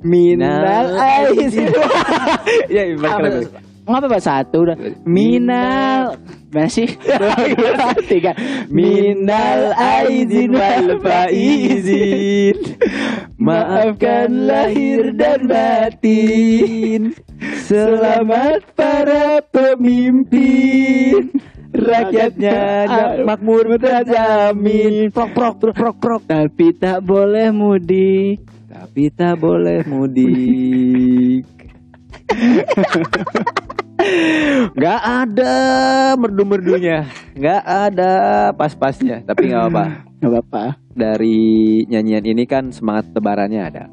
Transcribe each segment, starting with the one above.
Minal aizin. Ya, lagi. Ngapa bahasa satu udah? Minal Mana sih? Dua, tiga. Minal aizin wal faizin. Maafkan lahir dan batin. Selamat para pemimpin. Rakyatnya makmur terjamin. Prok prok prok prok prok. Tapi tak boleh mudik. Tapi tak boleh mudik. Gak ada merdu-merdunya, gak ada pas-pasnya. Tapi nggak apa. Gak apa-apa. Dari nyanyian ini kan semangat lebarannya ada.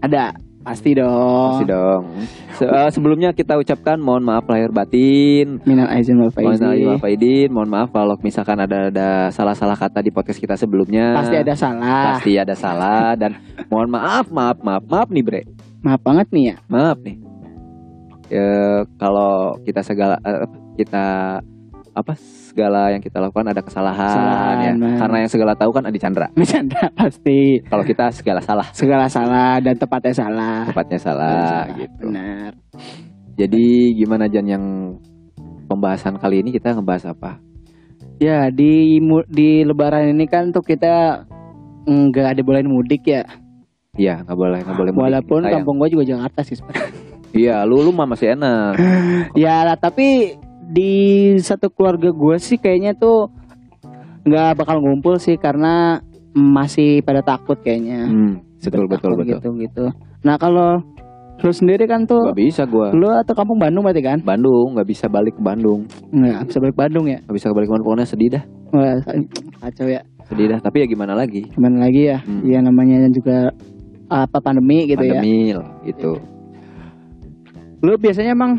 Ada. Pasti dong. Pasti dong. Se- eh, sebelumnya kita ucapkan mohon maaf lahir batin. Minal aizin wal Mohon maaf faizin. Mohon maaf kalau misalkan ada ada salah-salah kata di podcast kita sebelumnya. Pasti ada salah. Pasti ada salah dan mohon maaf, maaf, maaf, maaf nih Bre. Maaf banget nih ya. Maaf nih. Ya, kalau kita segala eh, kita apa segala yang kita lakukan ada kesalahan, Kesalahan, ya. Man. Karena yang segala tahu kan Adi Chandra. Bercanda pasti. Kalau kita segala salah, Segala salah dan tepatnya salah. tepatnya salah gitu. Benar. Jadi gimana Jan yang pembahasan kali ini kita ngebahas apa? Ya di di Lebaran ini kan tuh kita nggak ada bolehin mudik ya. Iya, nggak boleh, nggak boleh. mudik. Walaupun kampung gua juga Jakarta sih sebenarnya. Iya, lu lu mah masih enak. ya lah, tapi di satu keluarga gue sih kayaknya tuh nggak bakal ngumpul sih karena masih pada takut kayaknya. Hmm, betul betul Takut betul. Gitu gitu. Nah kalau lu sendiri kan tuh Gak bisa gua. lu atau kampung Bandung berarti kan? Bandung nggak bisa balik ke Bandung, Nggak bisa balik Bandung ya? nggak bisa balik ke Bandung. Pokoknya sedih dah, Wah, kacau ya. sedih dah. Tapi ya gimana lagi? Gimana lagi ya? Hmm. Ya namanya juga apa pandemi gitu ya. Pandemi gitu. Lu biasanya emang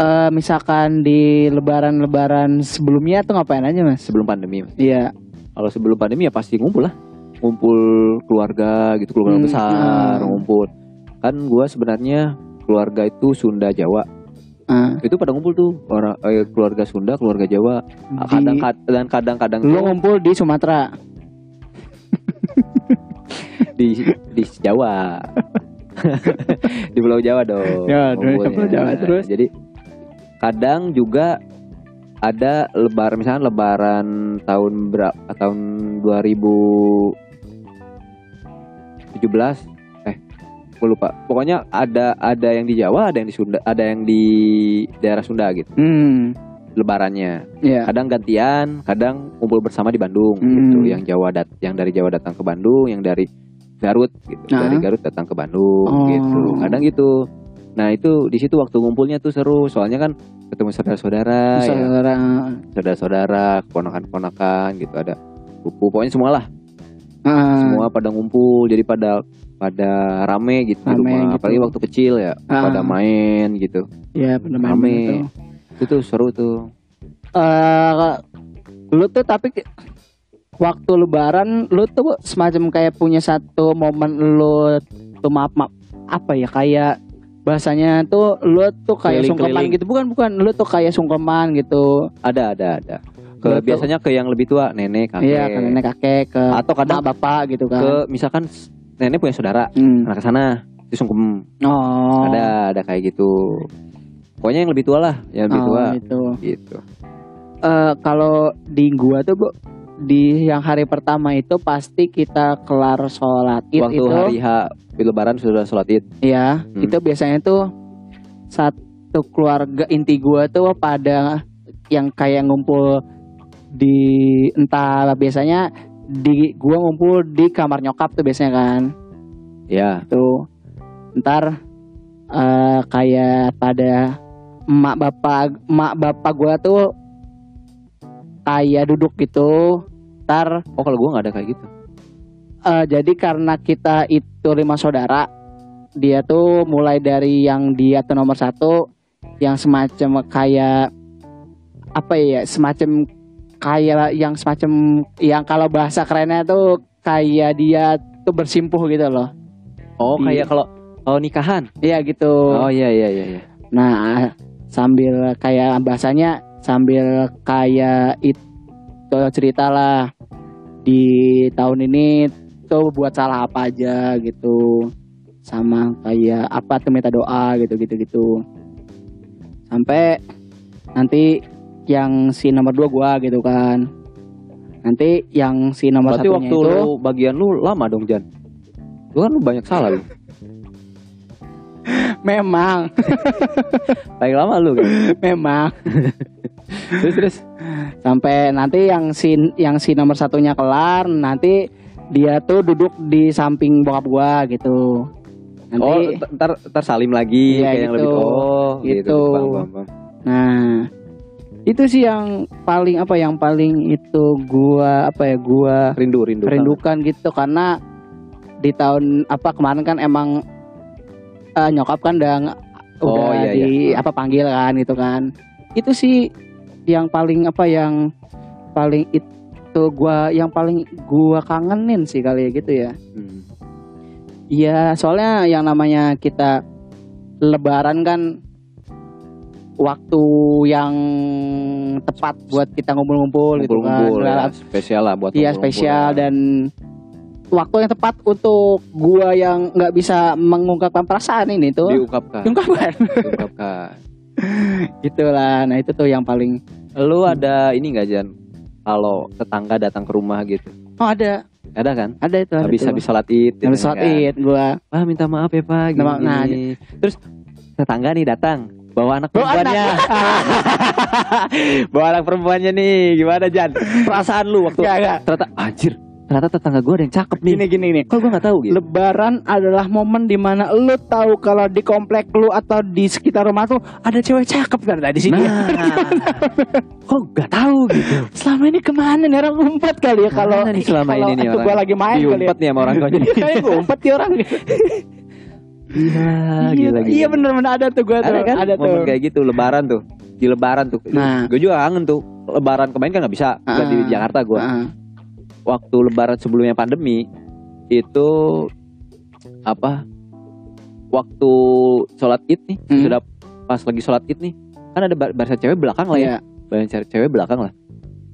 eh, misalkan di lebaran-lebaran sebelumnya tuh ngapain aja mas? Sebelum pandemi. Mas. Iya. Kalau sebelum pandemi ya pasti ngumpul lah, ngumpul keluarga gitu, keluarga Hmm, besar, hmm. ngumpul. Kan gua sebenarnya keluarga itu Sunda Jawa. Ah, Itu pada ngumpul tuh orang eh, keluarga Sunda, keluarga Jawa. di- Kadang dan kadang-kadang lu ngumpul di Sumatera. di di Jawa. di Pulau Jawa dong. Ya, di. Pulau Jawa, terus? Jadi kadang juga ada lebaran misalnya lebaran tahun berapa tahun 2017 eh gue lupa pokoknya ada ada yang di Jawa ada yang di Sunda ada yang di daerah Sunda gitu Hmm. lebarannya Ya. kadang gantian kadang kumpul bersama di Bandung Hmm. gitu yang Jawa dat yang dari Jawa datang ke Bandung yang dari Garut gitu Ah. dari Garut datang ke Bandung Oh. gitu kadang gitu nah itu di situ waktu ngumpulnya tuh seru soalnya kan ketemu saudara-saudara ya Saudara. saudara-saudara keponakan-keponakan gitu ada buku pokoknya semua lah Ah, semua pada ngumpul jadi pada pada rame gitu Rame rumah gitu. apalagi waktu kecil ya Ah. pada main gitu Ya benar Rame. itu tuh seru tuh Eh, lu tuh tapi waktu lebaran lu tuh semacam kayak punya satu momen lu tuh maaf maaf apa ya kayak bahasanya tuh lu tuh kayak Keliling, sungkeman keliling. gitu. Bukan bukan. Lu tuh kayak sungkeman gitu. Ada ada ada. Ke Betul. biasanya ke yang lebih tua nenek kakek. Iya ke nenek kakek ke atau kadang bapak gitu ke kan misalkan s- nenek punya saudara Hmm. anak ke sana itu sungkem. Oh. Ada ada kayak gitu. Pokoknya yang lebih tua lah yang lebih oh, tua. gitu. Gitu. Eh, kalau di gua tuh bu di yang hari pertama itu pasti kita kelar sholat id waktu itu. hari H lebaran sudah sholat id. Ya Hmm. itu biasanya tuh satu keluarga inti gua tuh pada yang kayak ngumpul di entah biasanya di gua ngumpul di kamar nyokap tuh biasanya kan. Ya tuh ntar eh, kayak pada emak bapak emak bapak gua tuh kayak duduk gitu ntar oh kalau gua nggak ada kayak gitu. Eh, jadi karena kita itu lima saudara dia tuh mulai dari yang dia tuh nomor satu yang semacam kayak apa ya semacam kayak yang semacam yang kalau bahasa kerennya tuh kayak dia tuh bersimpuh gitu loh. Oh Di- kayak kalau oh nikahan? Iya gitu. Oh iya iya iya iya. Nah, sambil kayak bahasanya sambil kayak itu cerita lah di tahun ini tuh buat salah apa aja gitu. sama kayak apa tuh minta doa gitu gitu gitu sampai nanti yang si nomor dua gua gitu kan nanti yang si nomor Berarti satunya waktu itu lu bagian lu lama dong Jan. Lu kan lu banyak salah lu. memang Paling lama lu kan. memang Terus terus. sampai nanti yang si yang si nomor satunya kelar nanti dia tuh duduk di samping bokap gua gitu nanti Oh, ntar ntar salim lagi Iya, kayak yang gitu. lebih oh gitu. Gitu. Paham, paham, paham. Nah, itu sih yang paling apa yang paling itu gua apa ya gua Rindu rindu. rindukan gitu karena di tahun apa kemarin kan emang eh, nyokap kan udah Oh, udah iya, di iya. apa panggil kan gitu kan. Itu sih yang paling apa yang paling itu gua yang paling gua kangenin sih kali ya gitu ya. Hmm. Iya, soalnya yang namanya kita lebaran kan waktu yang tepat buat kita ngumpul-ngumpul gitu kan. Ngumpul-ngumpul ya, spesial lah buat Iya spesial ya. dan waktu yang tepat untuk gua yang nggak bisa mengungkapkan perasaan ini tuh diungkapkan. diungkapkan diungkapkan. gitulah nah itu tuh yang paling Lu ada ini nggak Jan? Kalau tetangga datang ke rumah gitu. oh ada Ada kan? ada itu ada Habis tuh. habis sholat Id. gitu habis sholat kan? id gua Ah minta maaf ya Pak gini, Nah, gini. Terus tetangga nih datang bawa anak Bawa perempuannya. bawa anak perempuannya nih. Gimana Jan? Perasaan lu waktu Nggak, nggak. ternyata anjir, ternyata tetangga gue ada yang cakep nih. gini gini nih Kok gue nggak tahu gitu? Lebaran adalah momen di mana lu tahu kalau di komplek lu atau di sekitar rumah tuh ada cewek cakep kan di sini. Nah, kok nggak tahu gitu? Selama ini ke mana nih orang ngumpet kali ya kalau nih selama ini nih orang? gua lagi main kali ya. Nih sama orang tuanya. Kayak ngumpet ya orang. Iya, gila, gila. Iya bener-bener ada tuh gua tuh. Ada kan? Ada tuh. Momen kayak gitu Lebaran tuh. Di Lebaran tuh. Nah. gue juga kangen tuh. Lebaran kemarin kan nggak bisa. Bukan di Ah. Jakarta gue. Heeh. Waktu lebaran sebelumnya pandemi itu apa waktu sholat id nih Hmm. sudah pas lagi sholat id nih kan ada bar- barisan cewek belakang lah ya. Barisan cewek belakang lah.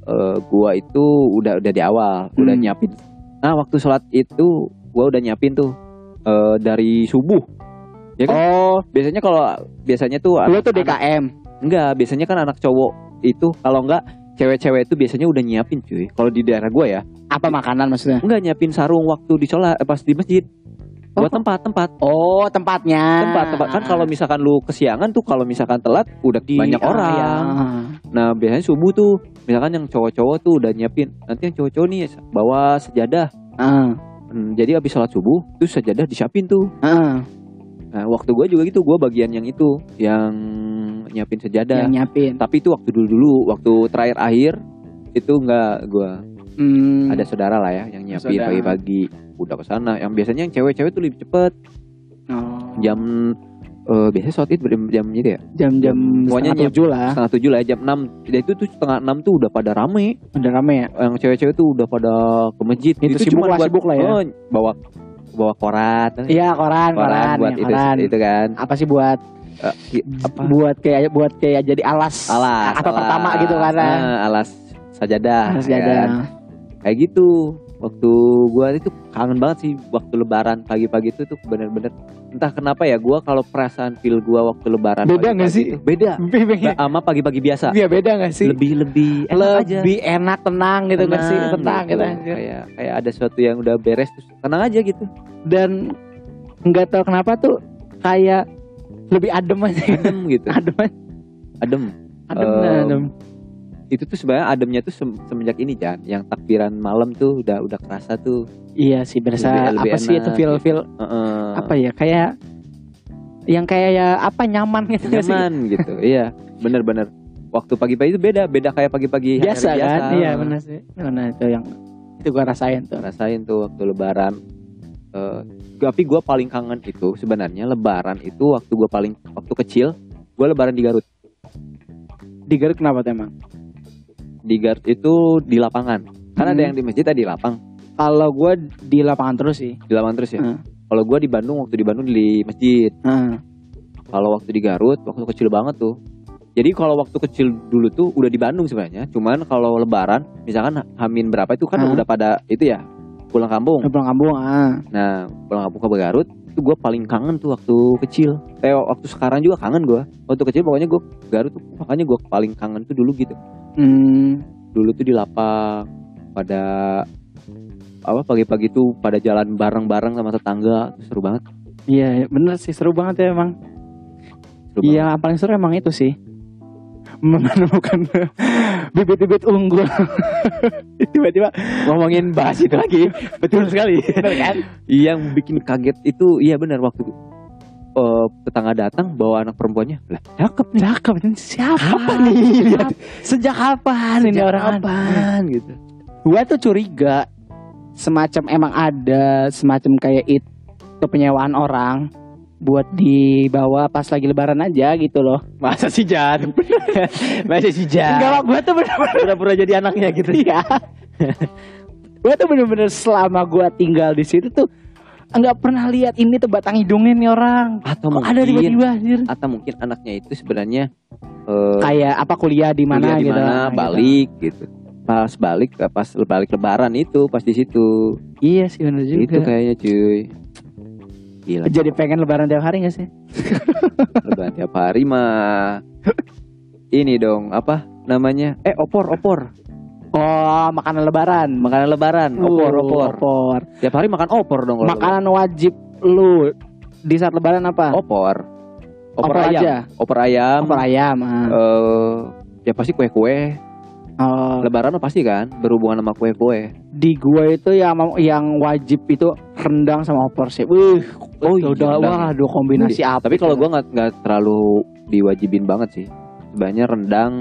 Eh, gua itu udah udah di awal udah Hmm. nyiapin. Nah waktu sholat itu gua udah nyiapin tuh eh, dari subuh. Ya kan? Oh, biasanya kalau biasanya tuh lu tuh anak- DKM. enggak biasanya kan anak cowok itu kalau enggak cewek-cewek itu biasanya udah nyiapin cuy. Kalau di daerah gua ya Apa makanan maksudnya? Enggak nyiapin sarung waktu di sholat eh, pas di masjid. Buat Oh. tempat tempat Oh, tempatnya. tempat tempat kan kalau misalkan lu kesiangan tuh kalau misalkan telat udah Di- banyak orang. iya. Nah biasanya subuh tuh misalkan yang cowok-cowok tuh udah nyiapin. Nanti yang cowok-cowok nih bawa sejadah. Ah, Hmm, jadi habis sholat subuh tuh sejadah disiapin tuh. ah, Nah waktu gua juga gitu gua bagian yang itu yang nyiapin sejadah. yang nyapin. Tapi itu waktu dulu dulu waktu terakhir akhir itu enggak gua Hmm. ada saudara lah ya yang nyiapin Saudara. pagi-pagi udah ke sana. Yang biasanya yang cewek-cewek tuh lebih cepet Oh. jam eh biasanya sholat id jam jam itu ya jam-jam Pokoknya setengah tujuh lah. setengah tujuh lah jam enam dan itu tuh setengah enam tuh udah pada rame Udah rame ya. yang cewek-cewek tuh udah pada ke masjid Itu sibuk lah, sibuk lah ya. oh, bawa bawa koran Iya, koran, koran, buat ya, itu koran. itu kan Apa sih buat Eh, i- apa buat kayak buat kayak jadi alas. alas Apa alas. pertama gitu kan. Ah, alas sajadah Alas ya kan? Kayak gitu waktu gua itu kangen banget sih waktu lebaran pagi-pagi itu tuh bener-bener entah kenapa ya gua kalau perasaan feel gua waktu lebaran Beda nggak sih? itu beda. Nggak sama pagi-pagi biasa Iya beda gak sih? lebih lebih enak aja Lebih enak tenang gitu gak sih? Tenang gitu. gitu kayak kayak ada sesuatu yang udah beres terus tenang aja gitu Dan nggak tahu kenapa tuh kayak lebih adem aja. adem gitu adem aja. adem Adem, Em, adem. Itu tuh sebenarnya ademnya tuh sem- semenjak ini Jan yang takbiran malam tuh udah udah kerasa tuh Iya sih berasa lebih- lebih apa sih itu enak feel gitu. feel Heeh. apa ya kayak yang kayak ya apa nyaman gitu nyaman gitu iya bener-bener waktu pagi-pagi itu beda beda kayak pagi-pagi hari biasa, biasa kan? Iya benar sih. Benar itu yang itu gua rasain tuh. rasain tuh waktu lebaran Eh, tapi gue paling kangen itu sebenarnya lebaran itu waktu gue paling waktu kecil gue lebaran di Garut Di Garut kenapa tuh emang? Di Garut itu di lapangan ada Hmm. yang di masjid ada di lapang Kalau gua di lapangan terus sih. di lapangan terus ya Hmm. kalau gue di Bandung waktu di Bandung di masjid Heeh. kalau waktu di Garut waktu kecil banget tuh jadi kalau waktu kecil dulu tuh udah di Bandung sebenarnya cuman kalau lebaran misalkan Hamin berapa itu kan Hmm. udah pada itu ya pulang kampung Udah pulang kampung ah. nah pulang kampung ke Garut itu gue paling kangen tuh waktu kecil. Eh waktu sekarang juga kangen gue waktu kecil pokoknya gue Garut tuh makanya gue paling kangen tuh dulu gitu. Hmm, dulu tuh di lapang pada apa pagi-pagi tuh pada jalan bareng-bareng sama tetangga tuh seru banget. Iya bener sih seru banget ya emang. Iya paling seru emang itu sih menemukan bibit-bibit unggul. Tiba-tiba ngomongin bahas itu lagi, betul sekali. kan? yang bikin kaget itu iya benar waktu eh, tetangga datang bawa anak perempuannya lah cakep nih Cakep ini siapa Apa nih? Lihat. Sejak kapan ini orang? kapan gitu Gua tuh curiga semacam emang ada semacam kayak itu penyewaan orang buat dibawa pas lagi lebaran aja gitu loh. masa sih Jan masa sih Jan Enggak, gua tuh bener-bener pura-pura jadi anaknya gitu Iya. gue tuh bener-bener selama gue tinggal di situ tuh nggak pernah lihat ini tuh batang hidungnya nih orang. atau Kok mungkin ada tiba-tiba anjir? atau mungkin anaknya itu sebenarnya eh, Kayak apa kuliah di mana kuliah di gitu. mana gitu. balik gitu pas balik pas balik lebaran itu pas di situ Iya sih bener juga. itu kayaknya cuy gila Jadi pengen lebaran tiap hari gak sih? lebaran tiap hari mah ini dong apa namanya eh opor opor Oh, makanan lebaran. makanan lebaran opor Uh, opor opor. tiap hari makan opor dong kalau Makanan wajib lu di saat lebaran apa? lebaran. opor opor, Opor ayam aja? opor ayam Opor ayam. ah. eh ya pasti kue kue Oh, lebaran mah pasti kan berhubungan sama kue kue di gua itu yang yang wajib itu rendang sama opor sih. Wih, Oh, iya, udah rendang. wah, dua kombinasi apa? tapi kalau gua nggak nggak terlalu diwajibin banget sih sebenarnya rendang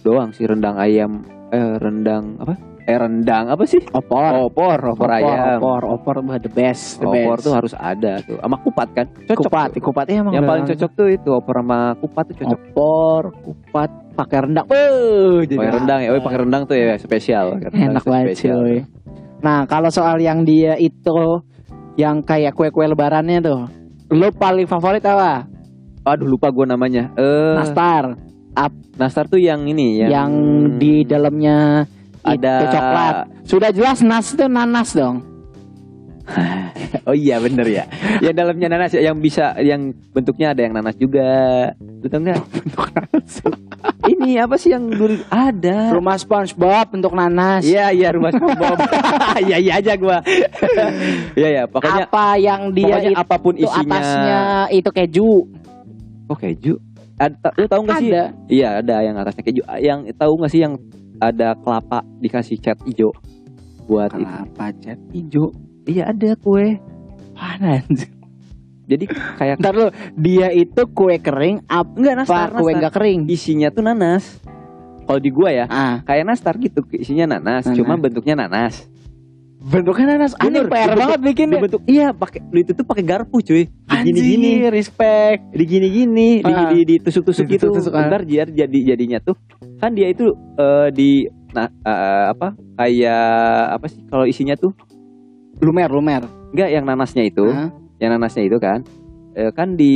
doang sih rendang ayam eh rendang apa eh rendang. Apa sih? Opor, opor opor ayam. opor, opor, wah, the best, the opor best. tuh harus ada tuh. Sama kupat kan? Cocok kupat, tuh. kupat emang yang paling cocok tuh itu opor sama kupat tuh cocok. Opor, kupat, pakai rendang. Eh, jadi pakai rendang ya. Oh pakai rendang tuh ya spesial. Rendang enak banget cuy. Nah, kalau soal yang dia itu yang kayak kue-kue lebarannya tuh, lo paling favorit apa? aduh lupa gua namanya. Eh Nastar, nastar tuh yang ini yang, yang di dalamnya ada itu coklat. Sudah jelas nas itu nanas dong. oh iya bener ya yang dalamnya nanas ya, yang bisa yang bentuknya ada yang nanas juga lu tau nggak ini apa sih yang dulu ada Rumah SpongeBob bentuk nanas. Iya iya rumah SpongeBob. Iya iya aja gua. Iya ya pokoknya apa yang dia pokoknya itu apa pun isinya. atasnya itu keju? Oh keju. Ada, lu tahu nggak sih? Ada. Iya ada yang atasnya keju. Yang tahu nggak sih yang ada kelapa dikasih cat hijau buat itu? Kelapa cat hijau. Iya ada kue. Mana? Jadi kayak Ntar lu, dia itu kue kering apa enggak nastar, kue nastar. nggak kering? Isinya tuh nanas. Kalau di gua ya Ah, kayak nastar gitu isinya nanas, Nanas. cuma bentuknya nanas. Bentuknya nanas. Anjing Bener, PR dibentuk- banget bikin. Dibentuk iya pakai itu tuh pakai garpu cuy. Gini-gini. Anjir, respect. di, Ah. di, ditusuk-tusuk gitu. Ditusuk-tusuk, ah. Bentar biar jadi jadinya tuh kan dia itu eh, di nah eh, apa kayak apa sih kalau isinya tuh Lumer, lumer. enggak yang nanasnya itu, Hah? yang nanasnya itu kan eh, kan di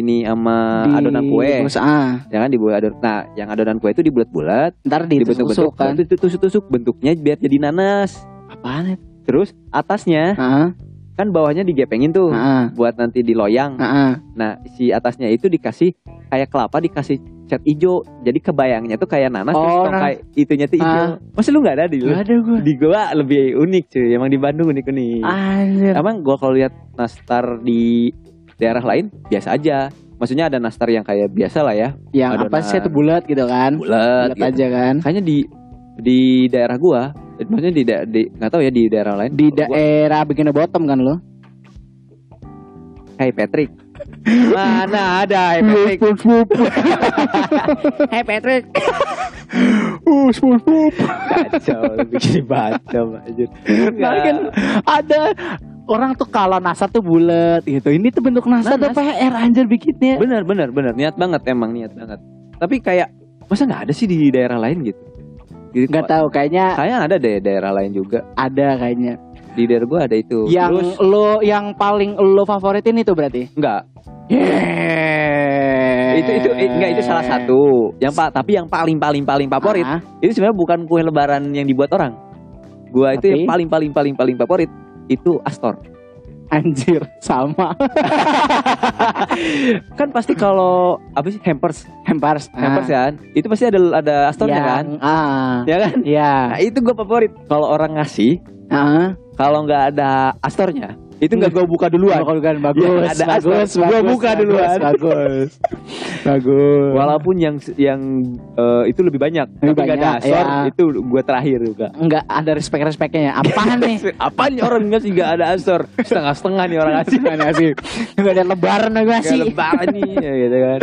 ini sama Di- adonan kue. ah. Ya kan dibuat adon. Nah, yang adonan kue itu dibulat-bulat, Ntar dibentuk-bentuk, kan. itu tusuk-tusuk bentuknya biar jadi nanas. Apaan? Terus atasnya Heeh. kan bawahnya digepengin tuh Heeh. buat nanti diloyang. Heeh. Nah, si atasnya itu dikasih kayak kelapa dikasih cat hijau. Jadi kebayangnya tuh kayak nanas terus Oh, tongkai itunya tuh hijau. Ah. Masa lu nggak ada di lu? Ada gue. Di gua lebih unik cuy. Emang di Bandung unik-unik. Anjir. Emang gua kalau lihat nastar di daerah lain biasa aja. Maksudnya ada nastar yang kayak biasa lah ya, Yang adonan. apa sih itu bulat gitu kan? bulat. Bulat aja kan. Kayaknya di di daerah gua, maksudnya di da- di nggak tahu ya di daerah lain. Di Gua- daerah Bikini Bottom kan lo? Hey Patrick. Mana ada Hey Patrick? Hey Patrick. Uh, SpongeBob. Kacau, bikin bacau anjir. Nah, kan ada orang tuh kalau NASA tuh bulat gitu. Ini tuh bentuk NASA tuh Nanas. PR anjir bikinnya. Bener bener bener niat banget emang niat banget. Tapi kayak masa nggak ada sih di daerah lain gitu? Gitu, Gak tahu kayaknya Kayaknya ada deh daerah lain juga. ada kayaknya. Di daerah gua ada itu. Yang Terus lo yang paling lo favoritin itu berarti? enggak. Yeah. Itu itu enggak itu salah satu. Yang pak tapi yang paling paling paling favorit Ah, itu sebenarnya bukan kue lebaran yang dibuat orang. Gua itu Tapi? yang paling paling paling paling favorit itu Astor. Anjir, sama. kan pasti kalau apa sih hampers Hampers. hampers kan itu pasti ada ada astornya kan ah. ya kan Ya. nah itu gue favorit kalau orang ngasih Ah. kalau nggak ada astornya itu nggak gue buka duluan Kalau kan bagus, Ya, ada bagus. Gua bagus, buka bagus, duluan. Bagus. bagus. walaupun yang yang eh, itu lebih banyak Lebih tapi nggak ada banyak, astor ya. itu gue terakhir juga Enggak ada respect-respectnya. Apaan nih? apa nih orang ngasih nggak ada astor setengah setengah nih orang ngasih Gimana sih? Enggak ada lebaran enggak sih? lebaran nih ya, gitu kan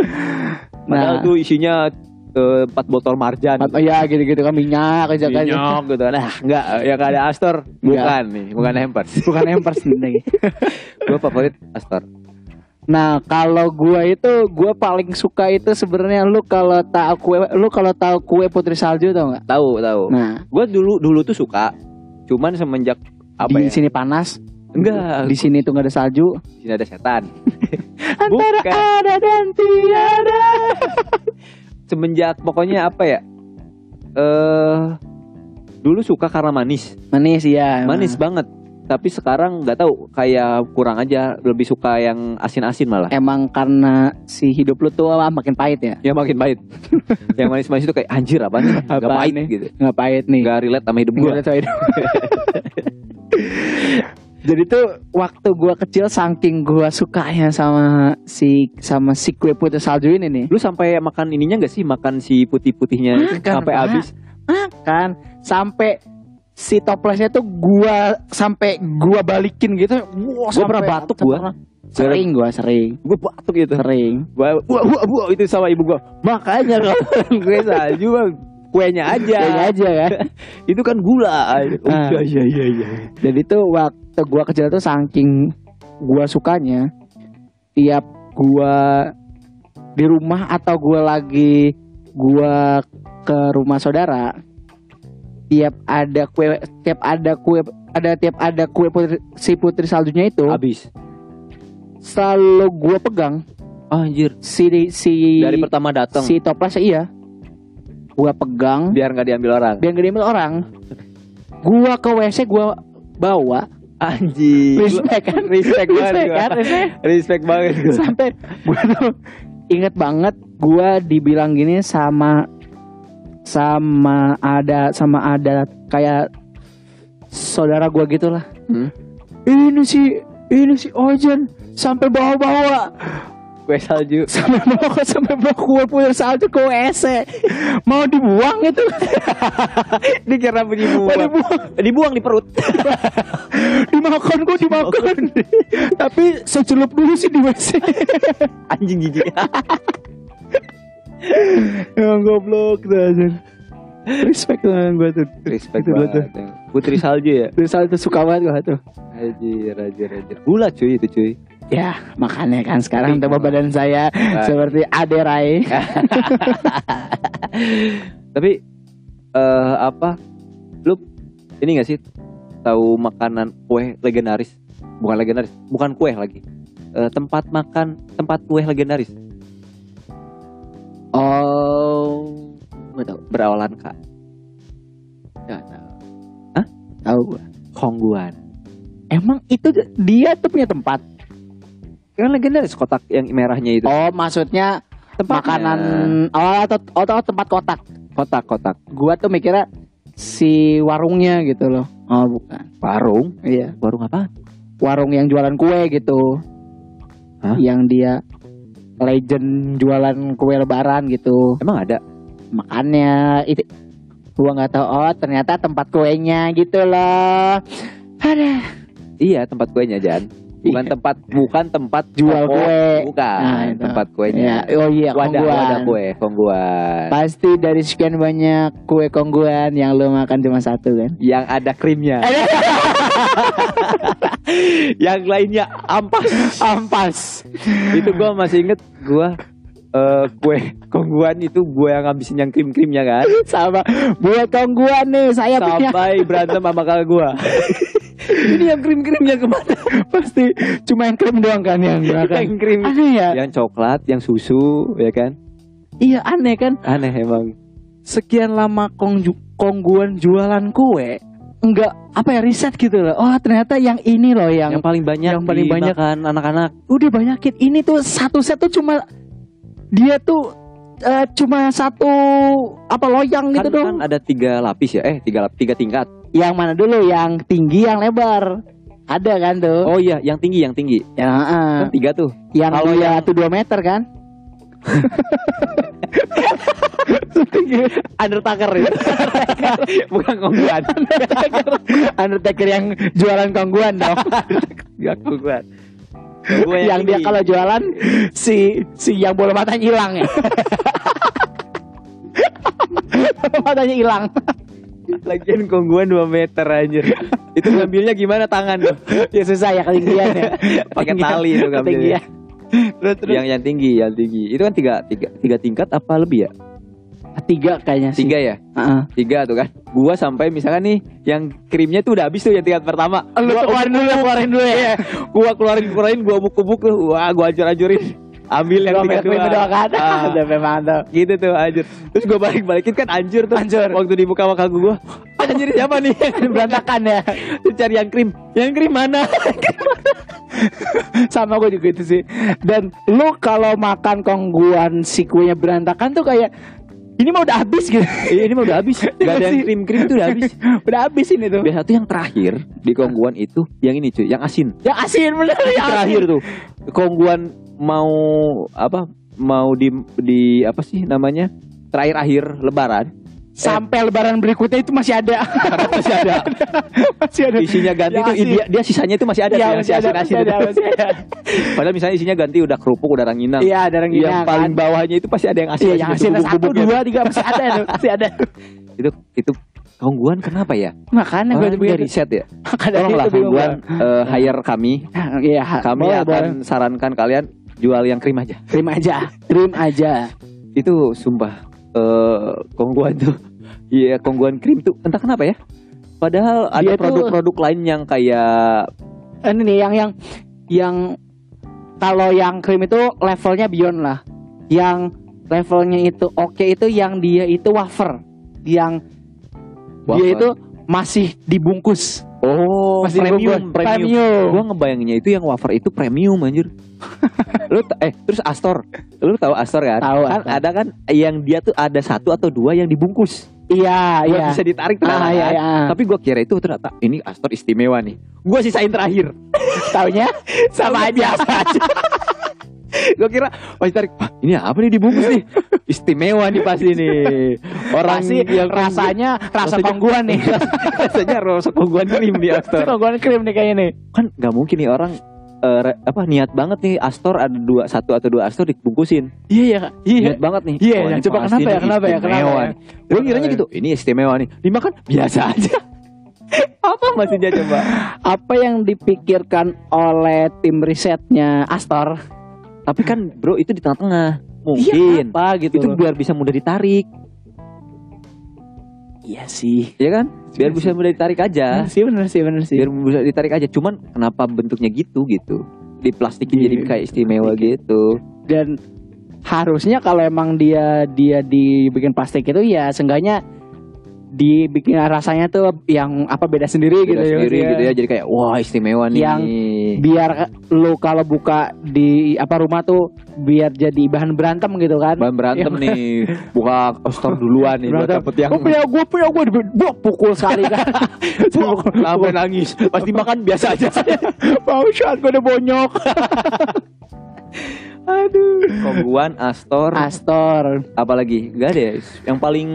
padahal Nah. tuh isinya eh, empat botol marjan Oh ya gitu-gitu kan minyak aja kan. minyak gitu nah enggak ya nggak ada astor bukan nih bukan hampers Bukan hampers nih. gue favorit astor Nah, kalau gua itu gua paling suka itu sebenarnya lu kalau tahu kue lu kalau tahu kue putri salju tau nggak? tahu tahu Nah, gue dulu dulu tuh suka cuman semenjak apa di ya sini panas, enggak di sini tuh nggak ada salju. di sini ada setan Antara Bukan. ada dan tiada. Semenjak pokoknya apa ya eh dulu suka karena manis Manis ya. manis banget tapi sekarang nggak tahu kayak kurang aja lebih suka yang asin-asin malah Emang karena si hidup lu tuh makin pahit ya? ya makin pahit yang manis-manis itu kayak anjir apa nih Apaan pahit nih? gitu Nggak pahit nih. nggak relate sama hidup gue. Jadi tuh waktu gua kecil saking gua sukanya sama si sama si kue putri salju ini nih. lu sampai makan ininya nggak sih makan si putih-putihnya itu Makan, sampai habis kan sampai si toplesnya tuh gua sampai gua balikin gitu. Wah, Gua pernah batuk gua. Sering gua sering. gue batuk gitu Sering. Wah, wah, wah, itu sama ibu gua. Makanya kalau gue salju mah kuenya aja. Kayaknya aja kan. itu kan gula. Oh, Ah. iya iya iya iya. Jadi tuh waktu gua kecil tuh saking gua sukanya tiap gua di rumah atau gua lagi gua ke rumah saudara tiap ada kue tiap ada kue ada tiap ada kue putri, si putri saljunya itu Habis. selalu gua pegang anjir. si si Dari pertama datang si toples iya gua pegang biar nggak diambil orang. biar gak diambil orang gua ke WC gua bawa Anjir. respect kan Respect banget respect gua. kan respect Respect banget gua. sampai gue tuh inget banget gue dibilang gini sama sama ada sama ada kayak saudara gue gitulah Hmm? ini si ini si Ojen sampai bawa-bawa Kue salju. sampai bawa sampai bawa kue putri salju ke WC mau dibuang itu Dikira mau buang. dibuang Dibuang di perut. dimakan gue dimakan tapi secelup dulu sih di WC Anjing jijik. Emang goblok tuh aja. Respect dengan gue tuh. Respect Itu banget. Putri salju ya. Terus itu suka banget gue tuh. Anjir, anjir, anjir. Gula cuy itu cuy. Ya makanya kan sekarang tebal badan saya Nah. seperti Ade Rai. Tapi eh apa? Lu ini gak sih tahu makanan kue legendaris? Bukan legendaris, bukan kue lagi. Eh, tempat makan, tempat kue legendaris Oh, gue berawalan kak Gak tau. Hah? Tahu gue. Kongguan. Emang itu dia tuh punya tempat. Kan legendaris kotak yang merahnya itu. Oh, maksudnya Tempatnya. makanan oh atau, atau tempat kotak. kotak-kotak. Gua tuh mikirnya si warungnya gitu loh. Oh, bukan. Warung? Iya. Warung apa? warung yang jualan kue gitu. Hah? Yang dia legend jualan kue lebaran gitu. Emang ada? Makannya itu gua nggak tahu oh ternyata tempat kuenya gitu loh. Ada Iya, tempat kuenya Jan. Bukan Iya. tempat bukan tempat Jual toko. kue. Bukan, Nah, itu. tempat ya, kuenya. oh iya wadah, kongguan. wadah kue, kongguan. Pasti dari sekian banyak kue kongguan yang lo makan cuma satu kan. Yang ada krimnya. yang lainnya ampas. Ampas. itu gua masih inget gua eh, kue kongguan itu gua yang ngabisin yang krim-krimnya kan. Sama buat kongguan nih saya punya Sampai berantem sama kakak gua. Ini yang krim-krimnya ke mana? pasti cuma yang krim doang kan yang makan. yang krim. Aneh ya? Yang coklat, yang susu, ya kan? Iya aneh kan. Aneh emang. Sekian lama kong kongguan jualan kue nggak apa ya riset gitu loh. Oh ternyata yang ini loh yang, Yang paling banyak yang paling banyak. dimakan anak-anak. udah banyakin ini tuh satu set tuh cuma dia tuh eh, cuma satu apa loyang Kan, gitu dong. kan ada tiga lapis ya, eh tiga tiga tingkat. Yang mana dulu? Yang tinggi, yang lebar. Ada kan tuh? Oh iya, yang tinggi, yang tinggi. Ya, heeh. Kan tiga tuh. yang Kalau yang- tuh 2 meter kan? Undertaker ya. Bukan kongguan. Undertaker yang jualan kongguan dong. Gak kongguan. Gua yang dia kalau jualan si si yang bola matanya hilang ya. bola matanya hilang. Lagian kongguan 2 meter anjir. itu ngambilnya gimana tangan tuh? ya susah ya ketinggian ya. Pakai tali itu ngambilnya. Terus terus Yang yang tinggi, yang tinggi. Itu kan tiga, tiga, tiga tingkat apa lebih ya? tiga kayaknya sih. Tiga ya? Heeh. Tiga tuh kan. Gua sampai misalkan nih yang krimnya tuh udah habis tuh yang tingkat pertama. Lu Gua keluarin dulu, keluarin dulu ya. gua keluarin keluarin gua buk-buk tuh. Wah, gua hancur-hancurin. Ambil yang ambil dua. dua kan. Ah. Udah memang tuh. gitu tuh anjir. Terus gua balik-balikin kan anjir tuh. Hancur. Waktu dibuka sama kagum gua. Anjir siapa nih? Berantakan ya. Terus cari yang krim. Yang krim mana? sama gue juga itu sih dan lu kalau makan kongguan si kuenya berantakan tuh kayak ini mah udah habis gitu Iya, ini mah udah habis. Gak ada yang krim-krim tuh udah habis. udah habis ini tuh Biasa tuh yang terakhir di kongguan itu yang ini cuy, yang asin. yang asin bener Yang yang terakhir asin. tuh. Kongguan mau apa? Mau di di apa sih namanya? Terakhir akhir lebaran sampai lebaran berikutnya itu masih ada masih ada masih ada isinya ganti tuh asin. dia, dia sisanya tuh masih ada yang masih si ada, asin-asin masih ada, itu. masih ada. Padahal misalnya isinya ganti udah kerupuk, udah ranginang. iya ada rengginang yang kan. paling bawahnya itu pasti ada yang asin. iya yang asin satu dua tiga masih ada masih ada Itu itu kongguan kenapa ya? makanya gue dia riset ya. Tolonglah itu bingung kongguan eh, hire kami. iya Kami boleh, akan boleh. sarankan kalian jual yang krim aja. krim aja krim aja Itu sumpah eh kongguan tuh. Iya, kongguan krim tuh entah kenapa ya. Padahal ada Dia tuh- produk-produk lain yang kayak ini nih yang yang yang kalau yang krim itu levelnya beyond lah. Yang levelnya itu oke itu yang dia itu wafer. Yang dia wafer. itu masih dibungkus. Oh masih premium, dibungkus. premium. premium. Gua ngebayanginnya itu yang wafer itu premium anjir. lu eh terus Astor. Lu tahu Astor kan? Tahu, Kan Astor. ada kan yang dia tuh ada satu atau dua yang dibungkus. Iya, Buat iya. bisa ditarik Ah, ternyata iya, kan. iya. Tapi gua kira itu ternyata ini Astor istimewa nih. Gua sisain terakhir. Taunya sama aja. Gua kira pas tarik, "Wah, ini apa nih dibungkus nih? Istimewa nih pasti nih. Orang Pasti yang rasanya rasa kongguan nih. rasanya rasa kongguan krim di Astor. kongguan krim nih kayaknya nih. Kan nggak mungkin nih orang eh, re- apa niat banget nih Astor ada dua satu atau dua Astor dibungkusin. Iya, iya. Iya. Niat banget nih. Iya, yang ini coba kenapa ya, nih kenapa ya, kenapa ya? nih. Gue kiranya gitu, ini istimewa nih. Dimakan biasa aja. apa maksudnya coba? Apa yang dipikirkan oleh tim risetnya Astor? Tapi kan bro itu di tengah-tengah. Iya, Mungkin. apa gitu itu loh. biar bisa mudah ditarik, Iya sih. ya kan? Biar Iya bisa sih. mudah ditarik aja. Bener sih, bener sih, bener sih. Biar bisa ditarik aja. Cuman kenapa bentuknya gitu gitu? Diplastikin Iya. jadi kayak istimewa gitu. dan harusnya kalau emang dia dia dibikin plastik itu ya seenggaknya dibikin rasanya tuh yang apa beda sendiri gitu Beda ya, sendiri maksudnya. gitu ya. Jadi kayak wah istimewa nih. Yang biar lu kalau buka di apa rumah tuh biar jadi bahan berantem gitu kan Bahan berantem nih. Buka store duluan nih buat dapet yang gue punya gue punya gue gue pukul sekali kan Kenapa nangis? Pasti makan biasa aja. mau shot gue udah bonyok aduh Kongguan, Astor, Astor apalagi? Gak ada ya. Yang paling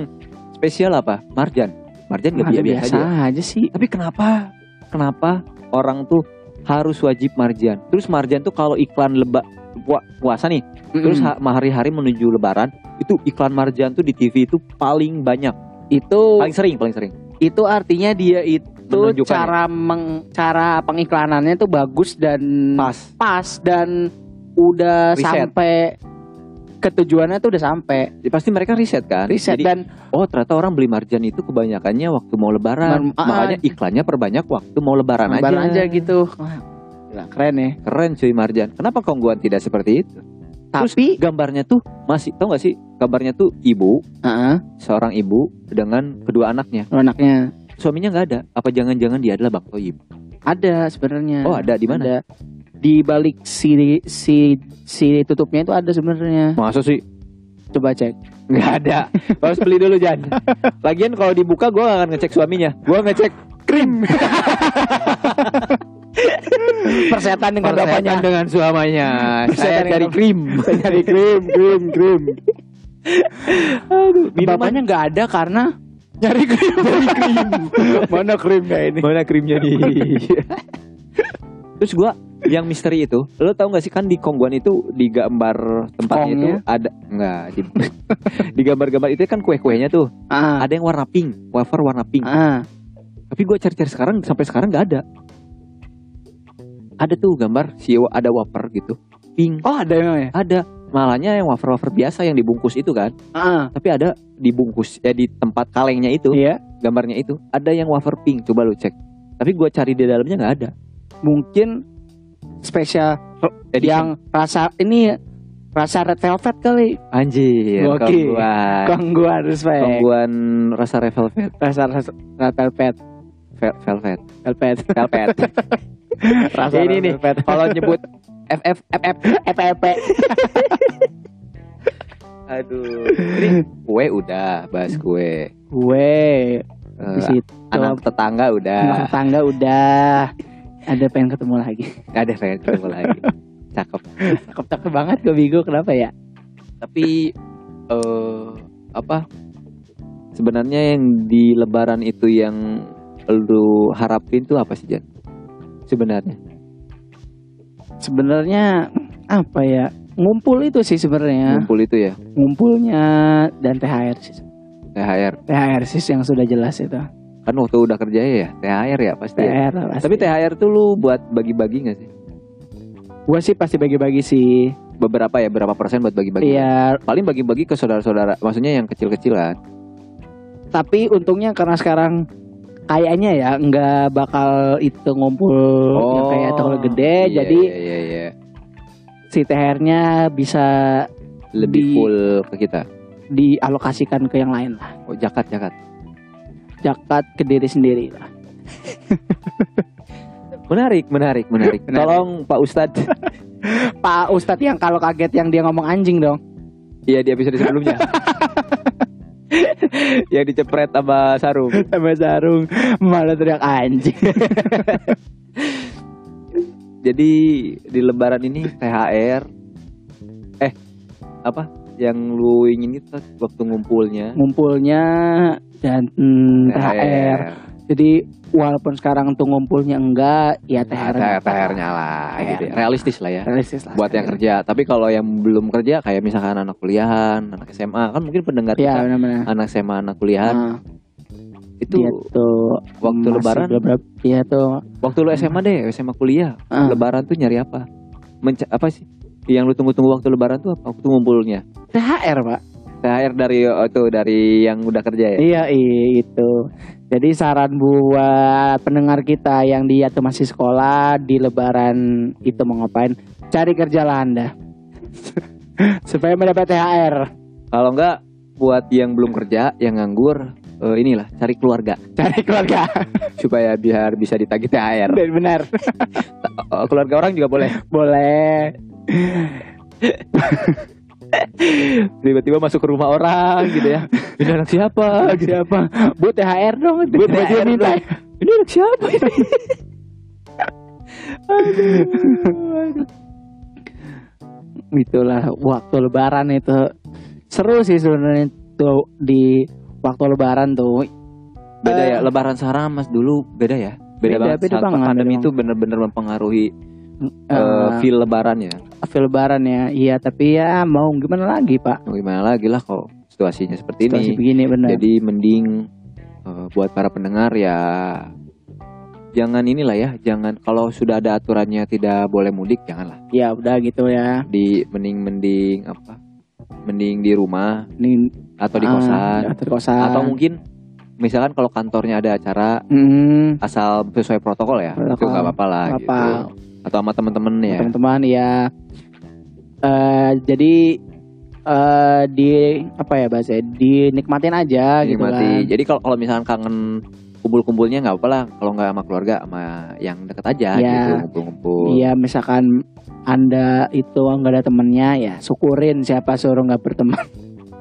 spesial apa? Marjan. Marjan gak biasa, biasa aja. aja sih Tapi kenapa? Kenapa orang tuh harus wajib marjan? Terus marjan tuh kalau iklan leba pua- puasa nih, terus ha- hari-hari menuju lebaran, itu iklan marjan tuh di TV itu paling banyak, itu paling sering, paling sering. itu artinya dia itu Menunjukkan cara meng, cara pengiklanannya tuh bagus dan Pas. pas dan udah Riset. sampai ketujuannya tuh udah sampai Ya, Pasti mereka riset kan. riset Jadi, dan oh ternyata orang beli marjan itu kebanyakannya waktu mau lebaran. Mar- ah, Makanya iklannya perbanyak waktu mau lebaran, lebaran aja aja. gitu Wah, gila, keren ya Keren cuy marjan. Kenapa kongguan tidak seperti itu? Terus tapi gambarnya tuh masih tau gak sih? Gambarnya tuh ibu, Heeh, seorang ibu dengan kedua anaknya. anaknya suaminya nggak ada. Apa jangan-jangan dia adalah Bang Toyib? Ada sebenarnya. Oh, ada di mana? Ada. Di balik si si si tutupnya itu ada sebenarnya. Masa sih? Coba cek. Nggak ada. Harus beli dulu Jan. Lagian kalau dibuka gue gak akan ngecek suaminya. Gue ngecek krim. Persetan dengan Persetan bapaknya. dengan suaminya. Saya dengan- krim. Saya nyari krim, krim, krim. Aduh, Bapaknya nggak ada karena nyari krim. Nyari krim. Mana krimnya ini? mana krimnya nih? Terus gua yang misteri itu, lo tau gak sih kan di Kongguan itu di gambar tempatnya itu Kongnya? ada enggak di, di gambar-gambar itu kan kue-kuenya tuh Ah, ada yang warna pink, wafer warna pink. ah. Tapi gua cari-cari sekarang sampai sekarang nggak ada. Ada tuh gambar si ada wafer gitu, pink. Oh ada memang ya? Ada malahnya yang wafer-wafer biasa yang dibungkus itu kan, Ah, tapi ada dibungkus ya di tempat kalengnya itu iya. gambarnya itu ada yang wafer pink. Coba lu cek. Tapi gua cari di dalamnya nggak ada. Mungkin spesial Edition. yang rasa ini rasa red velvet kali. Anjir, Gokil. kongguan. Kongguan respect. Kongguan rasa red velvet, Rasa rasa red velvet. Vel- velvet, Velvet. velvet. Rasa ini nih, kalau nyebut FF FF. EPP. Aduh. Ini kue udah, bahas kue. Di situ. anak tetangga udah. Anak tetangga udah ada pengen ketemu lagi. Ada pengen ketemu lagi. Cakep. Cakep cakep banget gue Bigo kenapa ya? Tapi eh apa? Sebenarnya yang di lebaran itu yang lu harapin tuh apa sih, Jan? Sebenarnya. Sebenarnya apa ya? Ngumpul itu sih sebenarnya. Ngumpul itu ya, Ngumpulnya dan THR sih. THR. THR sih yang sudah jelas itu. Kan waktu udah kerja ya, THR ya pasti. ya. THR pasti. Tapi THR tuh lu buat bagi-bagi gak sih? gue sih pasti bagi-bagi sih. Beberapa ya, berapa persen buat bagi-bagi? Iya, Paling bagi-bagi ke saudara-saudara, maksudnya yang kecil-kecil kan. tapi untungnya karena sekarang kayaknya ya nggak bakal itu ngumpul yang kayak terlalu gede, iya, jadi iya, iya, iya. si THR-nya bisa lebih Di- full ke kita. dialokasikan ke yang lain lah. Oh, jakat jakat. Ke diri sendiri lah. Menarik, menarik, menarik. Menarik. Tolong Pak Ustadz. Pak Ustadz yang kalau kaget yang dia ngomong anjing dong. Iya di episode sebelumnya. yang dicepret sama sarung. Sama sarung malah teriak anjing. Jadi di Lebaran ini THR. Eh, apa? Yang lu ingin itu waktu ngumpulnya Ngumpulnya dan mm, THR. Jadi walaupun sekarang tuh ngumpulnya enggak, ya THR. THR, THR-nya lah, THR. gitu ya. realistis lah ya. Realistis lah. Buat yang kerja, tapi kalau yang belum kerja kayak misalkan anak kuliahan, anak SMA kan mungkin pendengar Ya kita benar-benar. anak SMA, anak kuliahan Nah, itu dia tuh waktu lebaran, beberapa iya tuh waktu lu SMA deh, SMA kuliah, Ah. lebaran tuh nyari apa? Menca apa sih? Yang lu tunggu-tunggu waktu lebaran tuh apa? Waktu ngumpulnya. THR pak THR dari oh, tuh dari yang udah kerja ya. iya iya itu jadi saran buat pendengar kita yang dia tuh masih sekolah di lebaran itu mau ngapain cari kerja lah anda supaya mendapat THR Kalau enggak buat yang belum kerja, yang nganggur, eh, inilah cari keluarga cari keluarga supaya biar bisa ditagih THR. dan benar Eh, keluarga orang juga boleh. boleh Tiba-tiba masuk ke rumah orang gitu ya. Ini anak siapa? Gitu. siapa bu THR dong Bu, tiba-tiba minta. Ini anak siapa? ini? itulah waktu lebaran itu seru sih sebenarnya tuh di waktu lebaran tuh Beda ya, Eh, lebaran sekarang mas dulu beda ya. Beda, Beda, banget. beda Saat banget, pandemi beda itu bener-bener mempengaruhi eh, eh, feel lebaran ya. Feel lebaran ya. Iya tapi ya mau gimana lagi pak? Mau Gimana lagi lah kalau situasinya seperti situasi ini. begini benar. Jadi mending eh, buat para pendengar ya jangan inilah ya, jangan kalau sudah ada aturannya tidak boleh mudik janganlah. ya udah gitu ya. Di mending mending apa? Mending di rumah ini atau di ah, kosan. atau di kosan. Atau mungkin misalkan kalau kantornya ada acara Hmm, asal sesuai protokol ya itu Protokol. nggak apa-apa lah apa gitu. Atau sama temen-temen ya. Teman-teman ya eh jadi eh di apa ya bahasa dinikmatin aja gitu Nikmati. kan jadi kalau kalau misalkan kangen kumpul-kumpulnya nggak apa lah kalau nggak sama keluarga sama yang deket aja Ya. gitu ngumpul-ngumpul Iya, misalkan anda itu nggak ada temennya ya syukurin siapa suruh nggak berteman.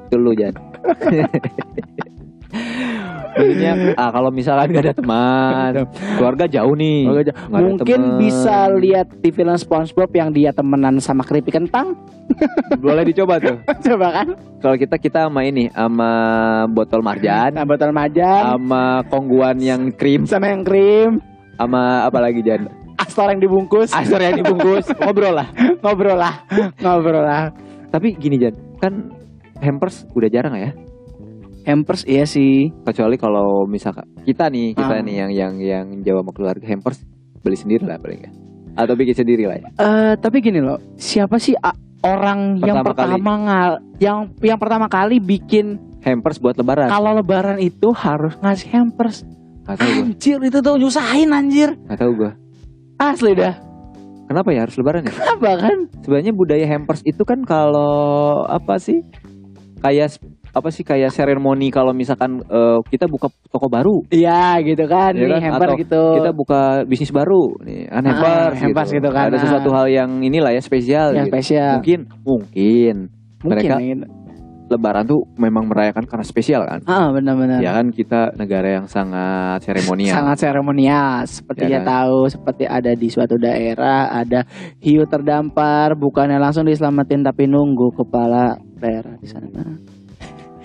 itu lu Jan Maksudnya ah, kalau misalkan gak ada teman keluarga jauh nih. Nggak ada Mungkin temen. bisa lihat di film SpongeBob yang dia temenan sama keripik kentang. boleh dicoba tuh. Coba kan? kalau kita kita sama ini sama botol marjan. Nah, botol majan sama kongguan yang krim. Sama yang krim, sama apa lagi Jan? Astor yang dibungkus. Astor yang dibungkus. Ngobrol lah. Ngobrol lah, ngobrol lah. tapi gini Jan kan hampers udah jarang ya Hampers iya sih. kecuali kalau misalkan kita nih kita Ah. nih yang yang yang jawab sama keluarga hampers beli sendiri lah paling ya atau bikin sendiri lah ya Eh tapi gini loh, siapa sih orang yang Pertama kali. pertama ngal yang yang pertama kali bikin hampers buat lebaran kalau lebaran itu harus ngasih hampers. tahu gue Anjir itu tuh nyusahin anjir. nggak tahu gue Asli dah. kenapa ya harus lebaran ya Apa kan? sebenarnya budaya hampers itu kan kalau apa sih kayak apa sih kayak seremoni kalau misalkan eh, kita buka toko baru Iya gitu kan, Iya nih kan? hamper Atau gitu. kita buka bisnis baru nih kan Ah, hampers, hampers gitu kan. ada Ah. sesuatu hal yang inilah ya spesial yang gitu. spesial. mungkin mungkin Mungkin mereka mungkin. lebaran tuh memang merayakan karena spesial kan Ah benar-benar. ya kan kita negara yang sangat seremonial Sangat seremonial, seperti Ya ya kan? tahu, seperti ada di suatu daerah, ada hiu terdampar, bukannya langsung diselamatin tapi nunggu kepala daerah di sana.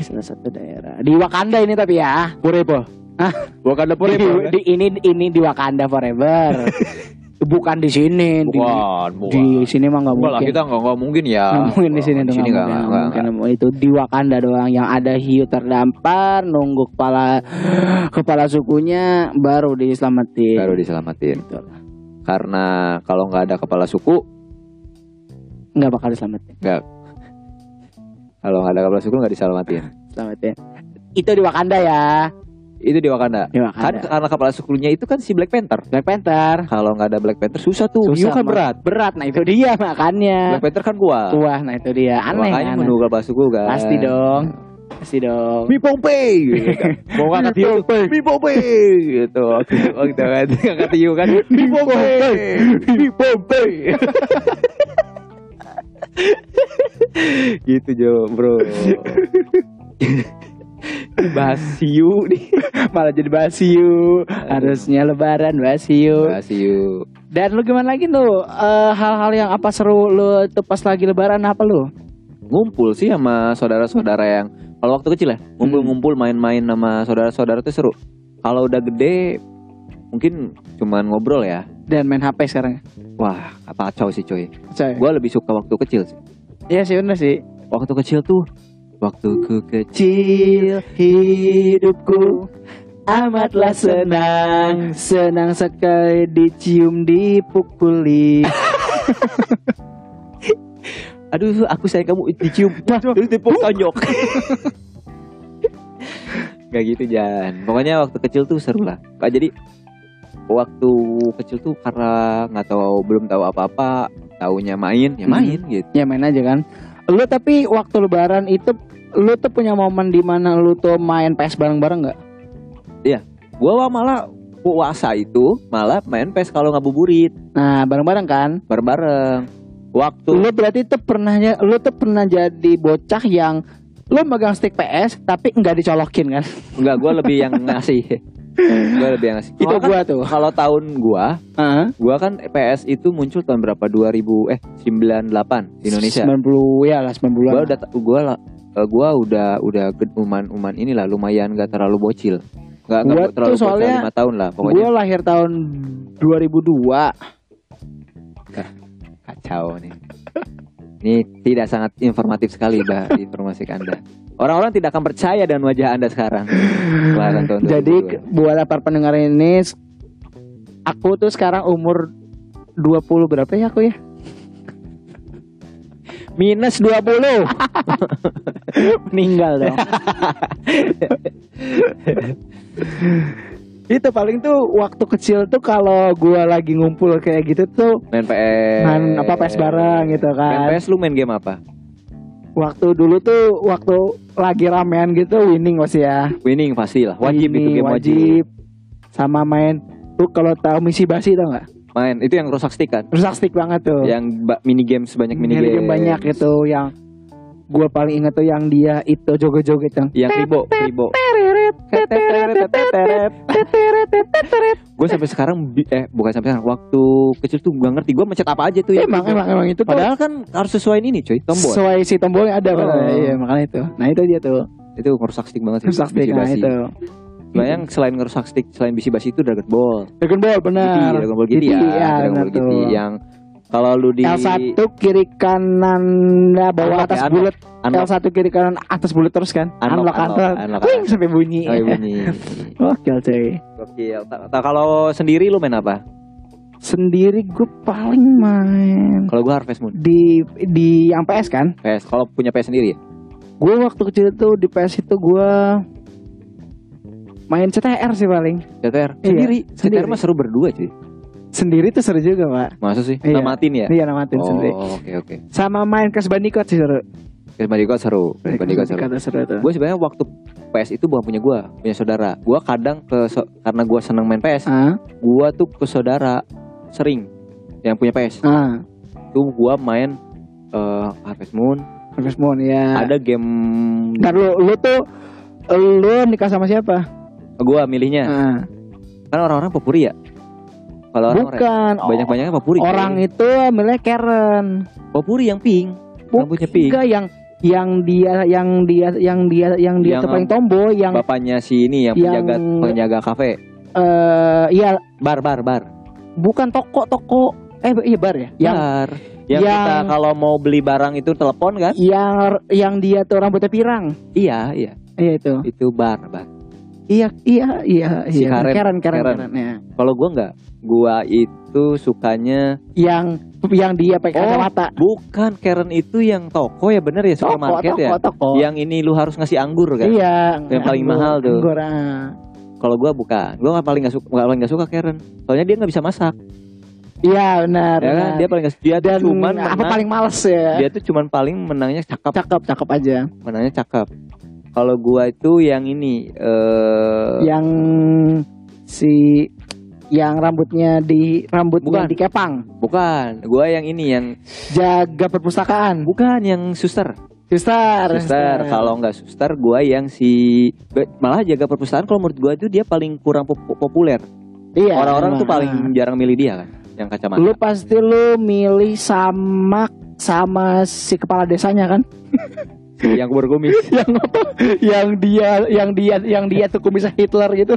Di salah satu daerah di Wakanda ini tapi ya. forever Hah? bukan ada Di, forever kan? di ini ini di Wakanda forever. Bukan di sini. Di, bukan bukan di sini mah nggak mungkin. kita nggak nggak mungkin ya Nggak mungkin di sini tuh nggak nggak mungkin, nggak nggak nggak. mungkin. Itu di Wakanda doang yang ada hiu terdampar, nunggu kepala kepala sukunya baru diselamatin. baru diselamatin Gitu. karena kalau nggak ada kepala suku Nggak bakal diselamatin. Kalau nggak ada kepala suku nggak diselamatin Selamatin. Itu di Wakanda ya. itu di Wakanda Di kan Wakanda. karena kepala sukunya itu kan si Black Panther Black Panther. kalau nggak ada Black Panther susah tuh Susah, kan berat Berat. Nah itu dia makanya. Black Panther kan kuat Wah, nah itu dia. Aneh makanya aneh. menunggu kepala suku kan Pasti dong. Pasti dong. Mi Pompei gitu kan. mau ngangkat hiu Mi Pompei gitu waktu waktu kan ngangkat hiu kan Mi Pompei Mi Pompei gitu Jo bro bahas hiu nih Malah jadi bahas hiu. Harusnya lebaran bahas bahas hiu Dan lu gimana lagi lu? Eh, hal-hal yang apa seru lu tuh pas lagi lebaran apa lu? ngumpul sih sama saudara-saudara yang kalau waktu kecil ya ngumpul-ngumpul main-main sama saudara-saudara tuh seru kalau udah gede mungkin cuman ngobrol ya Dan main HP sekarang. wah apa kacau sih coy. Gue lebih suka waktu kecil sih. Iya sih bener sih. waktu kecil tuh waktuku kecil hidupku amatlah senang. Senang sekali dicium dipukuli aduh aku sayang kamu dicium. Terus tepuk tonjok Gak gitu Jan. Pokoknya waktu kecil tuh seru lah. Kak, Jadi Waktu kecil tuh karena nggak tahu belum tahu apa-apa Taunya main ya Hmm. main gitu. Ya main aja kan. Lu tapi waktu lebaran itu lu tuh punya momen di mana lu tuh main PS bareng-bareng nggak? Gua malah puasa itu malah main PES kalau ngabuburit. Nah bareng-bareng kan? Bareng-bareng. Waktu lu berarti tuh pernah lu tuh pernah jadi bocah yang lu megang stick PS tapi nggak dicolokin kan? Enggak gua lebih yang ngasih. gua lebih yang ngasih. itu kan- gua tuh kalau tahun gua, Heeh. gua kan PS itu muncul tahun berapa? 2000 eh 98 di Indonesia. 90 ya lah 90 Gua udah gua lah eh, gua udah udah uman-uman inilah lumayan gak terlalu bocil. Gak, Gua gak terlalu tuh soalnya- bocil 5 tahun lah pokoknya. Gue lahir tahun 2002 Kacau nih. Ini tidak sangat informatif sekali Mbak informasi Anda. Orang-orang tidak akan percaya dengan wajah Anda sekarang. Kelahiran tahun Jadi 2002. ke- buat para pendengar ini Aku tuh sekarang umur 20 berapa ya aku ya? minus 20. Meninggal dong Itu paling tuh waktu kecil tuh kalau gua lagi ngumpul kayak gitu tuh main PS. main apa PS bareng gitu Main kan. PS lu main game apa? Waktu dulu tuh waktu lagi ramean gitu winning masih ya. Winning pasti lah. Wajib itu Winning, game wajib. sama main lu kalau tahu misi basi tau nggak Main itu yang rusak stick kan? rusak stick banget tuh Yang mini games banyak mini, Mini games. game banyak itu yang gua paling inget tuh yang dia itu joget-joget yang Yang ribo, ribo. Gue sampai sekarang eh bukan sampai sekarang waktu kecil tuh gak ngerti gue mencet apa aja tuh ya. emang emang emang itu Padahal kan harus sesuaiin ini cuy, tombol. sesuai si tombolnya ada Oh. padahal. iya makanya itu nah itu dia tuh itu ngerusak stick banget sih. rusak stick nah itu Sebenarnya yang selain ngerusak stick, selain bisi-basi itu Dragon Ball. Dragon Ball benar Dragon Ball GT, ya, Dragon Ball GT tuh. yang kalau lu di L1 kiri kanan nah, bawah Unlock atas ya, bulat unlock, L1 kiri kanan atas bulat terus kan Unlock, unlock unlock, unlock, unlock, Wing, sampai bunyi oh, bunyi. Gokil cuy Gokil. Ta- kalau sendiri lu main apa? Sendiri gue paling main Kalau gua Harvest Moon. Di di yang PS kan PS. Kalau punya PS sendiri ya? Gue waktu kecil itu di PS itu gue Main CTR sih paling CTR Iya, sendiri. sendiri. CTR mah seru berdua cuy. Sendiri tuh seru juga pak Masa sih? Iya. Namatin ya? Iya namatin Oh, sendiri oke oke. Sama main Crash Bandicoot sih seru Crash Bandicoot seru. Crash Bandicoot seru. Seru Gue sebenarnya waktu PS itu bukan punya gua, punya saudara. Gua kadang ke so- karena gua seneng main PS, Ah, gua tuh ke saudara sering yang punya PS. ah, Tuh gua main eh, Harvest Moon. Harvest Moon ya Ada game Ntar lu, lu tuh Lu nikah sama siapa? gua milihnya. Ah, Kan orang-orang popuri ya. Kalau orang bukan banyak-banyaknya popuri. Orang coy. itu milih Karen popuri yang pink. Rambutnya pink. Enggak yang yang dia yang dia yang dia yang dia Yang paling tomboy yang Bapaknya si ini yang Yang- penjaga penjaga kafe. eh iya Bar bar bar. bukan toko toko eh iya bar ya yang bar. Yang, yang- kita kalau mau beli barang itu telepon kan? yang yang dia tuh rambutnya pirang Iya, iya. iya itu Itu bar, bar. iya iya iya Si iya Karen. Karen Karen, Karen. Karen, ya. Kalau gua nggak, gua itu sukanya yang yang dia pakai Oh, kacamata bukan Karen itu yang toko ya bener ya toko supermarket toko ya. toko Yang ini lu harus ngasih anggur kan? iya Yang paling anggur- mahal tuh. anggur, ah. Kalau gua bukan, gua paling nggak suka, paling nggak suka Karen. Soalnya dia nggak bisa masak, iya benar ya kan? Dia paling nggak, dia dan cuman apa menang- paling males ya dia tuh cuman paling menangnya cakep, cakep cakep aja menangnya cakep. Kalau gua itu yang ini, eh yang si yang rambutnya di rambutnya Bukan. dikepang bukan, gua yang ini yang jaga perpustakaan bukan yang suster. suster Suster, kalau nggak suster, gua yang si malah jaga perpustakaan. Kalau menurut gua itu dia paling kurang pop- populer. iya Orang-orang tuh paling jarang milih dia kan, yang kacamata. lu pasti lu milih sama sama si kepala desanya kan yang berkumis. yang apa yang dia yang dia yang dia tuh kumis Hitler gitu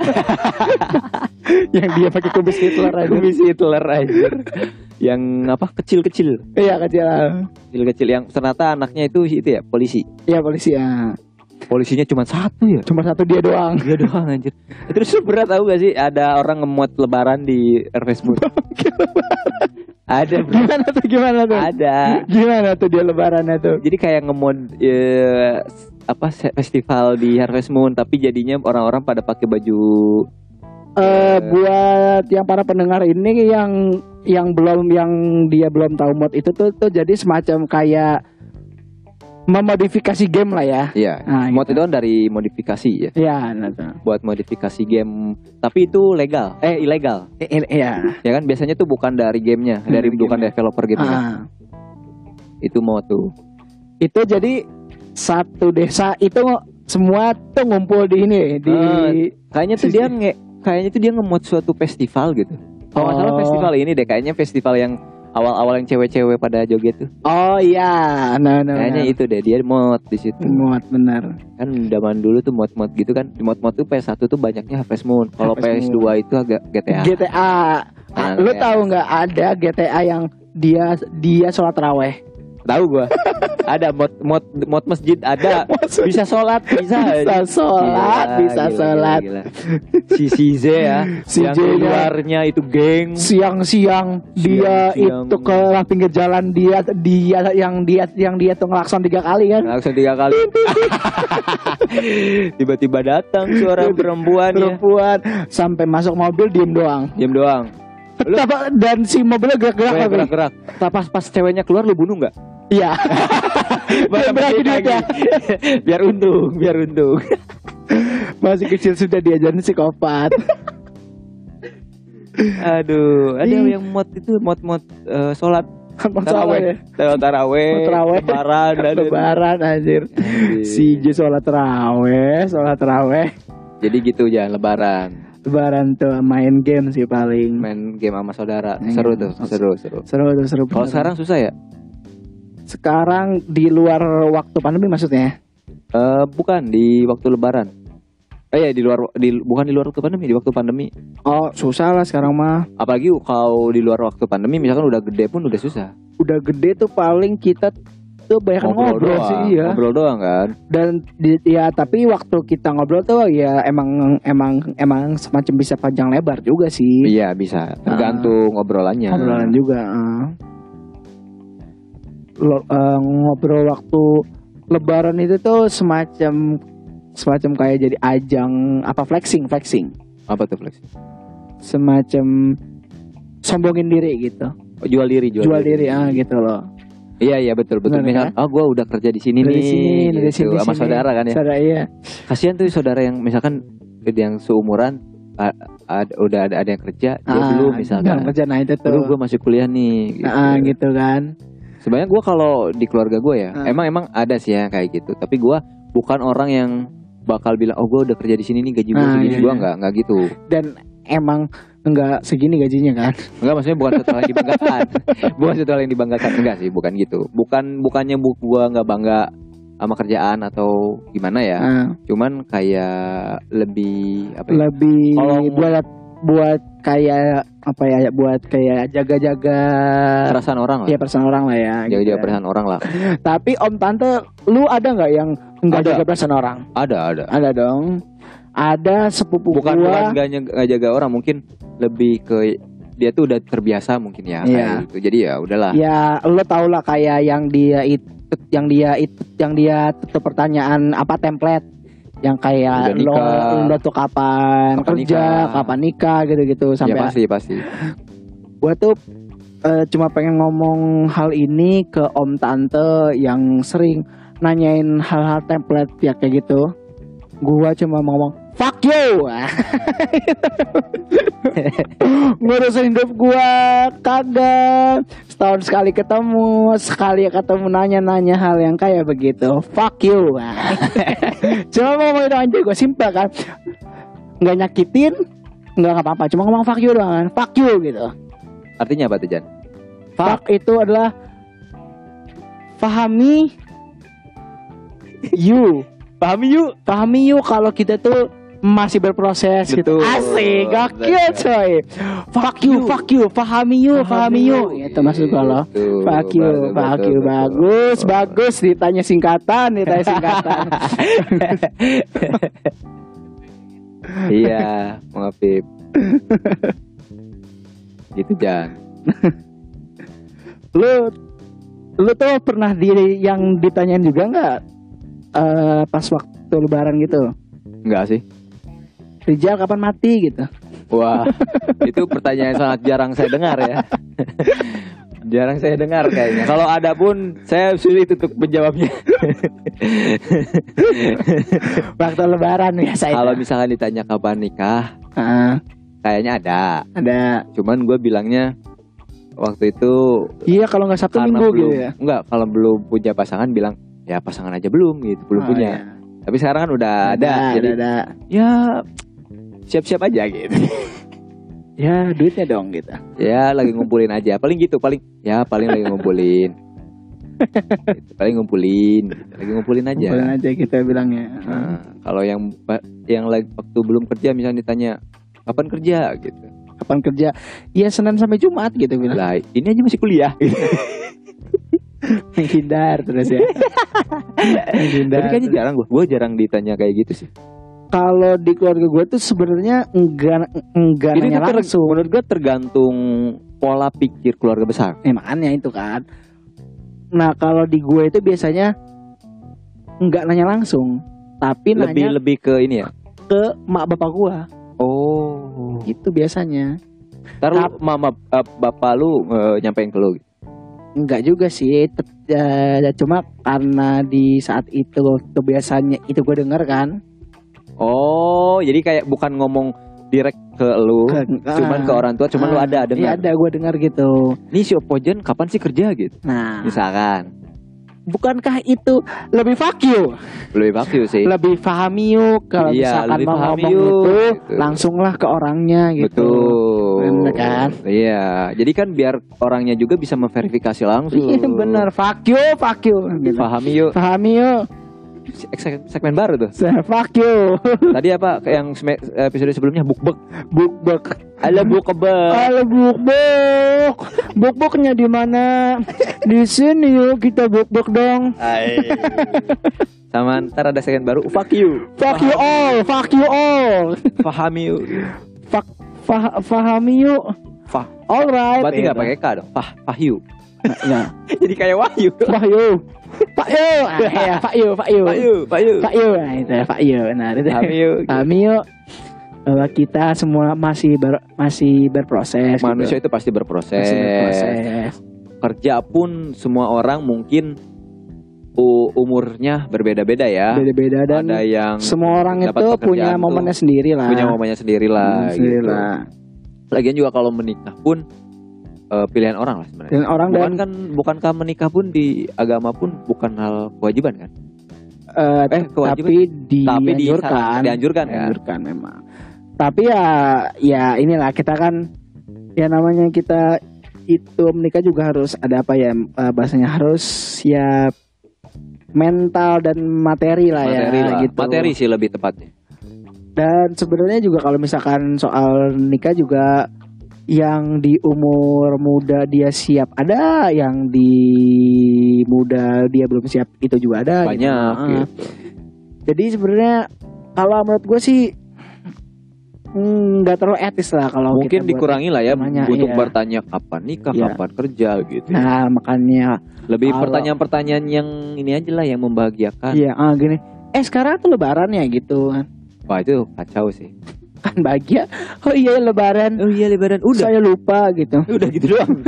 yang dia pakai kumis Hitler aja kumis Hitler aja. yang apa kecil-kecil, iya kecil kecil-kecil yang ternyata anaknya itu itu ya polisi. iya polisi ya Polisinya cuma satu ya. cuma satu dia doang Dia doang anjir. Terus berat tahu gak sih ada orang ngemot lebaran di Facebook. Ada bro. gimana tuh gimana tuh Ada. gimana tuh dia lebarannya tuh Jadi kayak ngemod eh, apa festival di Harvest Moon tapi jadinya orang-orang pada pakai baju eh buat yang para pendengar ini yang yang belum yang dia belum tahu mod itu tuh tuh jadi semacam kayak memodifikasi game lah ya. Iya. Nah, mod gitu. itu kan dari modifikasi ya. Ya, nah. Buat modifikasi game tapi itu legal. Eh ilegal. I- Iya. Ya kan biasanya tuh bukan dari gamenya, Hmm, dari dari bukan developer gamenya. Ah, Itu mod tuh. itu jadi satu desa itu semua tuh ngumpul di ini di Ah, Kayaknya tuh dia nge kayaknya tuh dia ngemod suatu festival gitu. Kalau nggak salah Oh. festival ini deh, kayaknya festival yang awal-awal yang cewek-cewek pada joget tuh. Oh iya, nah, nah, Kayaknya itu deh, dia mod di situ. Mod benar. Kan zaman dulu tuh mod-mod gitu kan. Mod-mod tuh PS1 tuh banyaknya Harvest Moon. Kalau Harvest PS2 itu agak GTA. GTA. Nah, Lu tahu nggak ada GTA yang dia dia sholat raweh? Tahu gua. ada mod mod mod masjid ada. Bisa sholat, bisa. bisa sholat, Gila, bisa gila, sholat. gila, gila. Si si Z ya, Si yang Z-nya. luarnya itu geng. Siang-siang dia Siang-siang. itu ke pinggir jalan dia dia yang dia yang dia tuh ngelakson tiga kali kan. Langsung tiga kali. Tiba-tiba datang suara perempuan ya. Perempuan sampai masuk mobil diem doang. Diam doang. Lu Dan si mobilnya gerak-gerak lagi. gerak-gerak. Pas pas ceweknya keluar lu bunuh nggak? Iya. Berarti duitnya. biar untung, biar untung. Masih kecil sudah diajarin psikopat. Aduh, ada yang mod itu mod-mod eh, sholat Masalah ya. taraweh, taraweh, taraweh. lebaran. Lebaran anjir. Anjir. Si Ju sholat terawih, sholat terawih. Jadi gitu ya lebaran. Lebaran tuh main game sih paling. Main game sama saudara. Main Seru game. tuh, seru, seru. Seru tuh seru. Kalau sekarang susah ya? Sekarang di luar waktu pandemi maksudnya? Eh bukan di waktu lebaran. Eh ya di luar di bukan di luar waktu pandemi, di waktu pandemi. Oh susah lah sekarang mah. Apalagi kalau di luar waktu pandemi misalkan udah gede pun udah susah. Udah gede tuh paling kita tuh banyak ngobrol, doang, sih ya. Ngobrol doang kan. Dan di, ya tapi waktu kita ngobrol tuh ya emang emang emang semacam bisa panjang lebar juga sih. Iya bisa, tergantung obrolannya. Ngobrolan juga. eh. Lo- eh, ngobrol waktu lebaran itu tuh semacam semacam kayak jadi ajang apa flexing flexing Apa tuh flex? semacam sombongin diri gitu Oh, jual diri, jual, jual, diri ah gitu loh Iya iya betul betul. Bener, Misal, oh gue udah kerja di sini Dari nih, sini, dari gitu. sini, sama sini. saudara kan ya. Saudara iya Kasihan tuh saudara yang misalkan yang seumuran ada, udah ada ada yang kerja, dia Ah, belum misalkan. kerja nah itu tuh Dulu gue masih kuliah nih. Gitu. Ah, gitu kan Sebenarnya gue kalau di keluarga gue ya, Ah. emang emang ada sih ya kayak gitu. Tapi gue bukan orang yang bakal bilang, oh gue udah kerja di sini nih gaji gue Ah, segini. iya, gue iya. nggak nggak gitu. dan emang enggak segini gajinya kan Enggak maksudnya bukan sesuatu yang dibanggakan. bukan sesuatu yang dibanggakan enggak sih, bukan gitu. Bukan bukannya bu gua nggak bangga sama kerjaan atau gimana ya. Ah, Cuman kayak lebih apa ya? lebih Kalau- buat buat kayak apa ya buat kayak jaga-jaga perasaan orang lah. ya perasaan orang lah ya Jaga-jaga gitu. perasaan orang lah. tapi om tante lu ada nggak yang enggak Ada. jaga perasaan orang Ada, ada. ada dong ada sepupu Bukan bukan gua nggak nyeg- nggak jaga orang, mungkin lebih ke dia tuh udah terbiasa mungkin ya Iya. kayak gitu. Jadi ya udahlah. ya lo tau lah kayak yang dia itu yang dia itu yang dia tutup pertanyaan apa template yang kayak lo lo tuh kapan, Kapan kerja nikah. kapan nikah gitu-gitu Ya sampai pasti pasti. gua tuh eh, cuma pengen ngomong hal ini ke om tante yang sering nanyain hal-hal template ya kayak gitu gua cuma mau ngomong fuck you. Ngurusin hidup gua kagak. Setahun sekali ketemu sekali ketemu nanya-nanya hal yang kayak begitu. Fuck you. Cuma mau ngomong itu aja gue simpel kan? Nggak nyakitin nggak apa-apa cuma ngomong fuck you doang kan? Fuck you gitu. Artinya apa tuh Jan? fuck itu adalah pahami you. Pahami yuk. pahami you kalau kita tuh masih berproses gitu. Betul. Asik, gokil coy. Fuck you, fuck you, pahami you, pahami you. Itu maksud gua loh. Fuck you, betul, fuck you, bagus, bagus. Ditanya singkatan, ditanya singkatan. iya, maaf Pip. gitu Jan. lu, lu tuh pernah di yang ditanyain juga nggak eh, pas waktu lebaran gitu? Enggak sih. Rijal kapan mati gitu? Wah, itu pertanyaan yang sangat jarang saya dengar ya. jarang saya dengar kayaknya. Kalau ada pun saya sulit untuk menjawabnya. Waktu lebaran biasa itu. Kalau misalkan ditanya kapan nikah, Ah, kayaknya ada. ada. Cuman gue bilangnya waktu itu Iya kalau nggak Sabtu Minggu belum, gitu ya. enggak kalau belum punya pasangan bilang ya pasangan aja belum gitu, belum Oh, punya. iya. Tapi sekarang kan udah ada, ada, jadi ada. ya siap-siap aja gitu. Ya duitnya dong gitu. ya lagi ngumpulin aja paling gitu paling ya paling lagi ngumpulin Gitu, paling ngumpulin gitu. lagi ngumpulin aja Ngumpulin aja kita bilangnya. Nah, kalau yang yang lagi waktu belum kerja misalnya ditanya kapan kerja gitu Kapan kerja? Iya Senin sampai Jumat gitu bilang. lah ini aja masih kuliah Menghindar terus ya. Menghindar. tapi kayaknya jarang gue gue jarang ditanya kayak gitu sih Kalau di keluarga gue tuh sebenarnya enggak enggak ini nanya langsung. menurut gue tergantung pola pikir keluarga besar Eh, makanya itu kan. Nah kalau di gue itu biasanya enggak nanya langsung, tapi lebih nanya lebih ke ini ya ke mak bapak gue. oh Itu biasanya. ntar lu mama eh, bapak lu eh, nyampein ke lu Enggak juga sih, ya, cuma karena di saat itu kebiasaannya itu gue denger kan. Oh, jadi kayak bukan ngomong direct ke lu, Ke- cuman ke orang tua, cuman lu Ah, ada Iya dengar. ada gue dengar gitu. Nih si Opojen kapan sih kerja gitu? Nah, Misalkan. bukankah itu lebih fuck you? Lebih bagus sih. Lebih pahami yuk kalau Iya, misalkan lebih mau ngomong itu gitu. langsunglah ke orangnya gitu. Betul. Bener kan? Iya. Jadi kan biar orangnya juga bisa memverifikasi langsung. Iya bener, fuck you, fuck you. Pahami yuk. Pahami yuk, Segmen baru tuh. fuck you. Tadi apa? Yang episode sebelumnya bukbek. Bukbek. Ada bukbek. Halo bukbek. Bukbeknya di mana? Di sini yuk kita bukbek dong. Sama ntar ada segmen baru. Fuck you. Fuck you all, fuck you all. Pahami yuk. Fuck, fah, fahami yuk. Fah. Alright. Berarti nggak pakai K dong. Fah. Fahyu. Nah, Jadi kayak Wahyu. Pak Yu. Pak Yu. Pak Yu, Pak Yu. Fahyu. Fahyu. Pak Yu. Nah, itu Pak Yu. Nah, itu. Pahami yuk. Kami yuk bahwa kita semua masih ber, masih berproses. gitu. Manusia itu pasti berproses. masih berproses. Kerja pun semua orang mungkin umurnya berbeda-beda ya. Beda-beda dan Ada yang semua orang itu punya momennya sendiri lah. punya momennya sendiri lah. Hmm, sendiri gitu. lah. Lagian juga kalau menikah pun eh, pilihan orang lah sebenarnya. Dan orang Bukan dan kan bukankah menikah pun di agama pun bukan hal kewajiban kan? eh, eh, kewajiban. tapi Tapi dianjurkan. disarankan- dianjurkan kan? Dianjurkan memang. Tapi ya ya inilah kita kan ya namanya kita itu menikah juga harus ada apa ya eh, bahasanya harus ya mental dan materi lah Materi ya lah. gitu. Materi sih lebih tepatnya. Dan sebenarnya juga kalau misalkan soal nikah juga yang di umur muda dia siap ada, yang di muda dia belum siap itu juga ada. gitu. Banyak Ah. gitu. Jadi sebenarnya kalau menurut gue sih mm, nggak terlalu etis lah kalau Mungkin kita dikurangi lah ya namanya, untuk iya. bertanya kapan nikah, Iya. kapan kerja gitu. Nah makanya Lebih pertanyaan-pertanyaan yang ini aja lah yang membahagiakan. iya ah, gini. Eh sekarang tuh lebaran ya gitu kan Wah itu kacau sih. Kan bahagia. Oh iya lebaran. Oh iya lebaran Saya lupa gitu. udah gitu doang.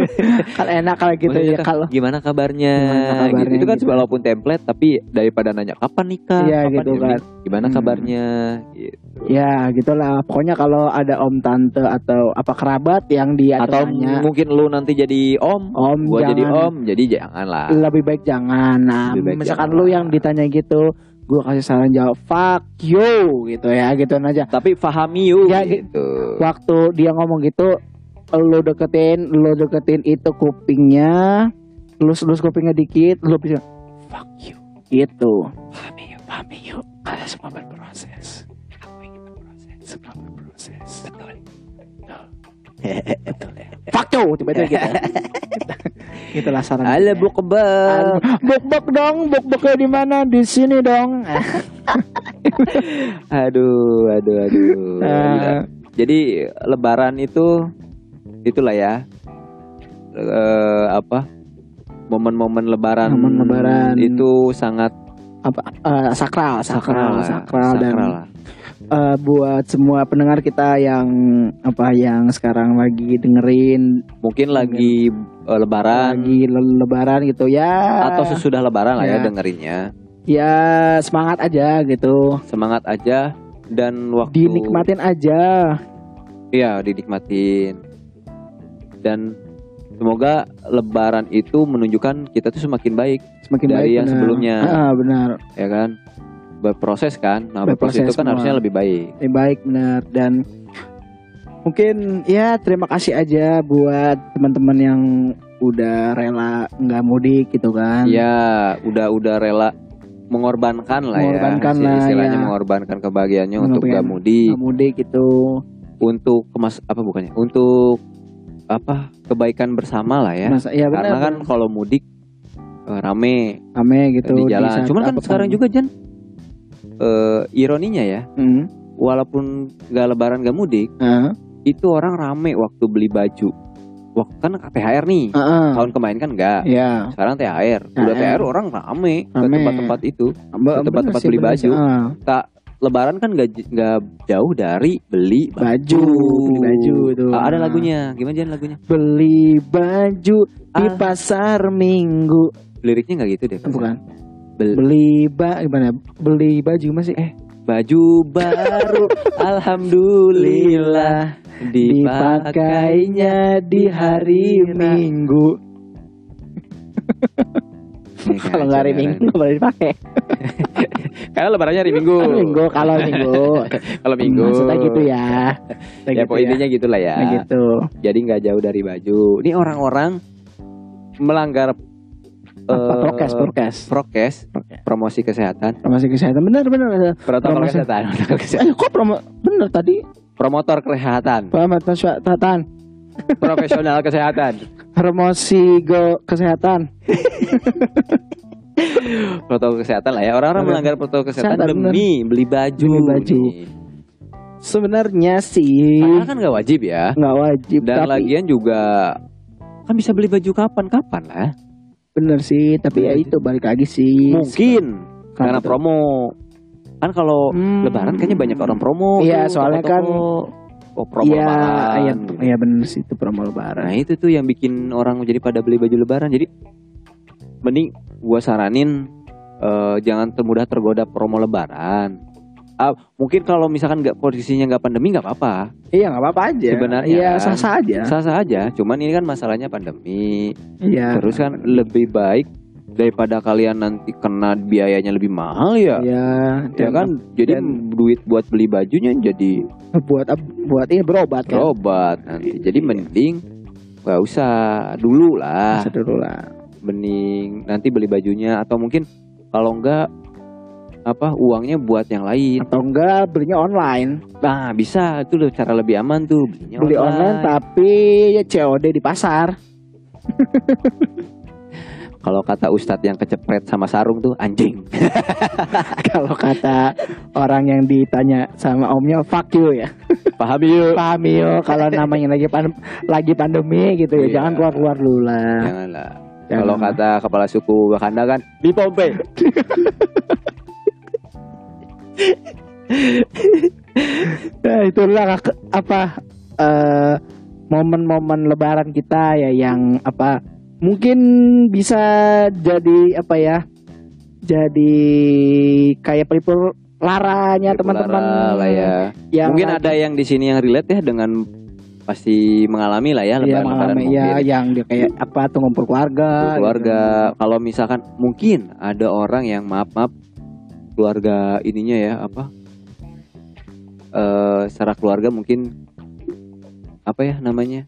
kan enak kalau gitu Maksudnya ya kan, kalau gimana kabarnya? Gimana kabarnya gitu. Itu kan gitu. walaupun template tapi daripada nanya kapan nikah, Iya, kapan gitu kan. gimana Hmm. kabarnya? Gitu. Ya gitulah pokoknya kalau ada om tante atau apa kerabat yang dia Atau mungkin lu nanti jadi om, om gua jangan jadi om, jadi jangan lah. lebih baik jangan nah Lebih baik misalkan jangan lu lah. yang ditanya gitu gua kasih saran jawab fuck you gitu ya gituan aja. Tapi pahami yuk Ya, gitu. waktu dia ngomong gitu lu deketin lu deketin itu kupingnya lu lus kupingnya dikit lu bisa fuck you gitu. Pahami yuk pahami yuk kalau semua berproses. Aku ingin berproses semua berproses. Betul betul fuck you tiba-tiba gitu itulah saran Ala bu kebal. buk buk dong buk buknya di mana di sini dong Aduh, aduh, aduh. Eh, Jadi lebaran itu itulah ya. Eh, apa? Momen-momen lebaran, Momen lebaran. itu sangat apa eh, sakral sakral lah, sakral, dan lah. Eh, buat semua pendengar kita yang apa yang sekarang lagi dengerin Mungkin lagi eh, lebaran lagi le- lebaran gitu ya atau sesudah lebaran lah ya Ya. dengerinnya. ya semangat aja gitu Semangat aja dan waktu dinikmatin aja Iya, dinikmatin. Dan semoga lebaran itu menunjukkan kita tuh semakin baik, semakin Dari baik yang benar. sebelumnya. Ah, benar ya kan? Berproses kan? Nah, berproses, Berproses itu kan semua. harusnya lebih baik. Lebih baik benar dan mungkin ya terima kasih aja buat teman-teman yang udah rela nggak mudik gitu kan Ya, udah udah rela mengorbankan lah Mengorbankan ya. lah, istilahnya ya. mengorbankan kebahagiaannya untuk Mengorbankan. gak mudik, nggak mudik gitu untuk kemas apa bukannya? Untuk apa? Kebaikan bersama lah ya. Masa, ya benar Karena kan kalau mudik eh, rame rame gitu di jalan. saat Cuman kan sekarang juga Jan eh, ironinya ya, Hmm. walaupun gak lebaran gak mudik, Ah, itu orang rame waktu beli baju. Waktu kan THR nih. ah, ah. Tahun kemarin kan enggak. ya Sekarang THR. Udah THR. Orang rame, ke Rame. tempat-tempat itu. Tempat-tempat beli bener baju. Ah, Tak lebaran kan gak, nggak jauh dari beli baju beli baju tuh Ah, ada lagunya. Gimana Jan lagunya? beli baju di Ah. pasar minggu Liriknya nggak gitu deh. bukan Bel- beli ba gimana beli baju masih eh baju baru alhamdulillah dipakainya di hari Minggu. Ya, Kalau nggak hari. Minggu nggak boleh dipakai. Karena lebarannya hari Minggu. Minggu kalau Minggu. Kalau Minggu. Maksudnya gitu ya. Maksudnya Ya, gitu pokoknya intinya gitulah ya. Nah, gitu. Jadi nggak jauh dari baju. Ini orang-orang melanggar Eh, prokes, prokes. prokes, promosi kesehatan, Promosi kesehatan benar benar. benar. protokol Promosi. kesehatan, protokol kesehatan. Eh kok promo benar tadi promotor kesehatan, Promosi kesehatan. profesional kesehatan, Promosi go kesehatan. protokol kesehatan lah ya. Orang-orang melanggar protokol kesehatan Kesehatan, demi beli baju. Beli baju. nih. Sebenarnya sih Padahal kan nggak wajib ya. nggak wajib Dan tapi lagian juga kan bisa beli baju kapan-kapan lah. Bener sih tapi ya itu balik lagi sih Mungkin karena tuh? promo. Kan kalau Hmm. lebaran kayaknya banyak orang promo. Iya, tuh, soalnya toko-toko. oh promo Iya, lebaran. iya, gitu. iya bener sih itu promo lebaran. Nah itu tuh yang bikin orang jadi pada beli baju lebaran. Jadi mending gua saranin eh, jangan termudah tergoda promo lebaran. Ah, mungkin kalau misalkan nggak posisinya nggak pandemi nggak apa-apa, Iya nggak apa-apa aja. Sebenarnya Iya kan. sah sah aja. sah-sah aja. Cuman ini kan masalahnya pandemi. Iya. Terus kan lebih baik daripada kalian nanti kena biayanya lebih mahal ya. Iya. Ya kan, jadi dan- duit buat beli bajunya jadi buat buat ini berobat kan. berobat nanti. Jadi mending nggak usah dulu lah. Dulu lah. mending nanti beli bajunya atau mungkin kalau enggak apa uangnya buat yang lain. Atau enggak belinya online. Nah, bisa itu loh cara lebih aman tuh belinya Beli online tapi ya COD di pasar. Kalau kata ustadz yang kecepret sama sarung tuh anjing. Kalau kata orang yang ditanya sama omnya fuck you ya. Paham yuk. Pahami yo kalau namanya lagi pan- lagi pandemi gitu ya. Iya. Jangan keluar-keluar dulu lah. Janganlah. Kalau kata kepala suku Wakanda kan di Pompe. Nah, itulah apa eh, momen-momen lebaran kita ya yang apa mungkin bisa jadi apa ya jadi kayak pelipur laranya teman-teman Lara lah ya. yang Mungkin lagi- ada yang di sini yang relate ya dengan pasti mengalami lah ya Iya, lebaran-lebaran mengalami, ya, mungkin. yang dia kayak apa tuh ngumpul keluarga keluarga kalau misalkan mungkin ada orang yang maaf maaf keluarga ininya ya apa? Eh secara keluarga mungkin apa ya namanya?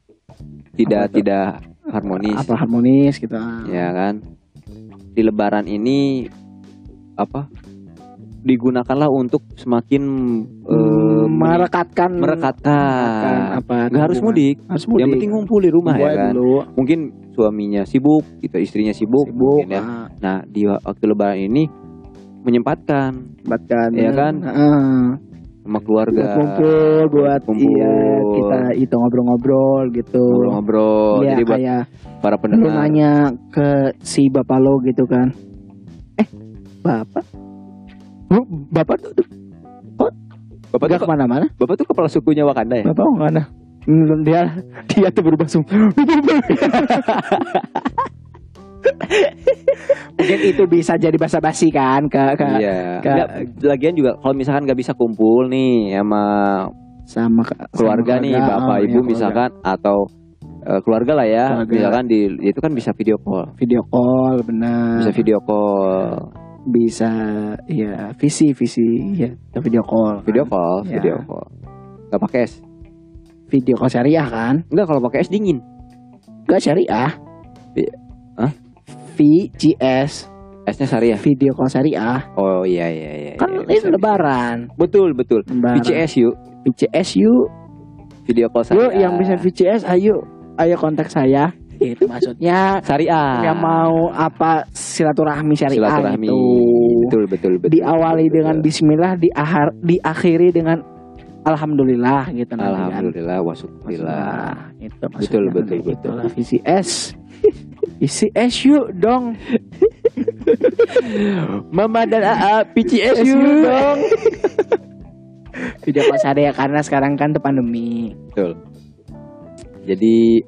Tidak Apa? tidak harmonis. Apa harmonis gitu ya kan? Di lebaran ini apa? Digunakanlah untuk semakin eh, Hmm, merekatkan merekatkan. apa nggak harus mudik. Harus mudik. Yang penting ngumpul di rumah Gua ya kan? dulu. Mungkin suaminya sibuk gitu istrinya sibuk, sibuk mungkin ya. ah, Nah, di waktu lebaran ini menyempatkan buatkan Iya kan? Heeh. sama keluarga, buat kumpul buat Kumpul. iya kita itu ngobrol-ngobrol gitu ngobrol-ngobrol. Iya, Jadi buat kayak para lu pendengar, nanya ke si bapak lo gitu kan eh bapak Lu, bapak tuh tuh bapak gak tuh, ke mana-mana bapak tuh kepala sukunya Wakanda ya? bapak mau ke mana Hmm, dia dia tuh berubah sung mungkin itu bisa jadi basa-basi kan ke, ke Iya. ke- Nggak, lagian juga kalau misalkan nggak bisa kumpul nih sama sama keluarga sama nih, keluarga, bapak oh, ibu iya, keluarga. misalkan atau eh, keluarga lah ya, Keluarga. misalkan di itu kan bisa video call, video call benar bisa video call, bisa ya visi visi ya video call video kan. call, Iya. video call. Nggak pakai es? video call syariah kan Enggak kalau pakai es dingin. Gak syariah Iya. Hah? VGS Esnya syariah. video call syariah Oh iya iya iya. kan iya, ini lebaran Betul betul. lebaran VCS yuk, VCS yuk video call yuk syariah. yang bisa VCS ayo ayo kontak saya itu maksudnya syariah. yang mau apa silaturahmi syariah silaturahmi. itu Betul betul betul. diawali betul, dengan betul. Bismillah diakhir diakhiri dengan Alhamdulillah gitu kan. Alhamdulillah wasyukurillah. Nah, itu Betul, maksudnya betul, nanti betul. itulah VCS VCS yuk dong. Mama dan AA yuk. yuk dong. Video call syariah karena sekarang kan pandemi. Betul. Jadi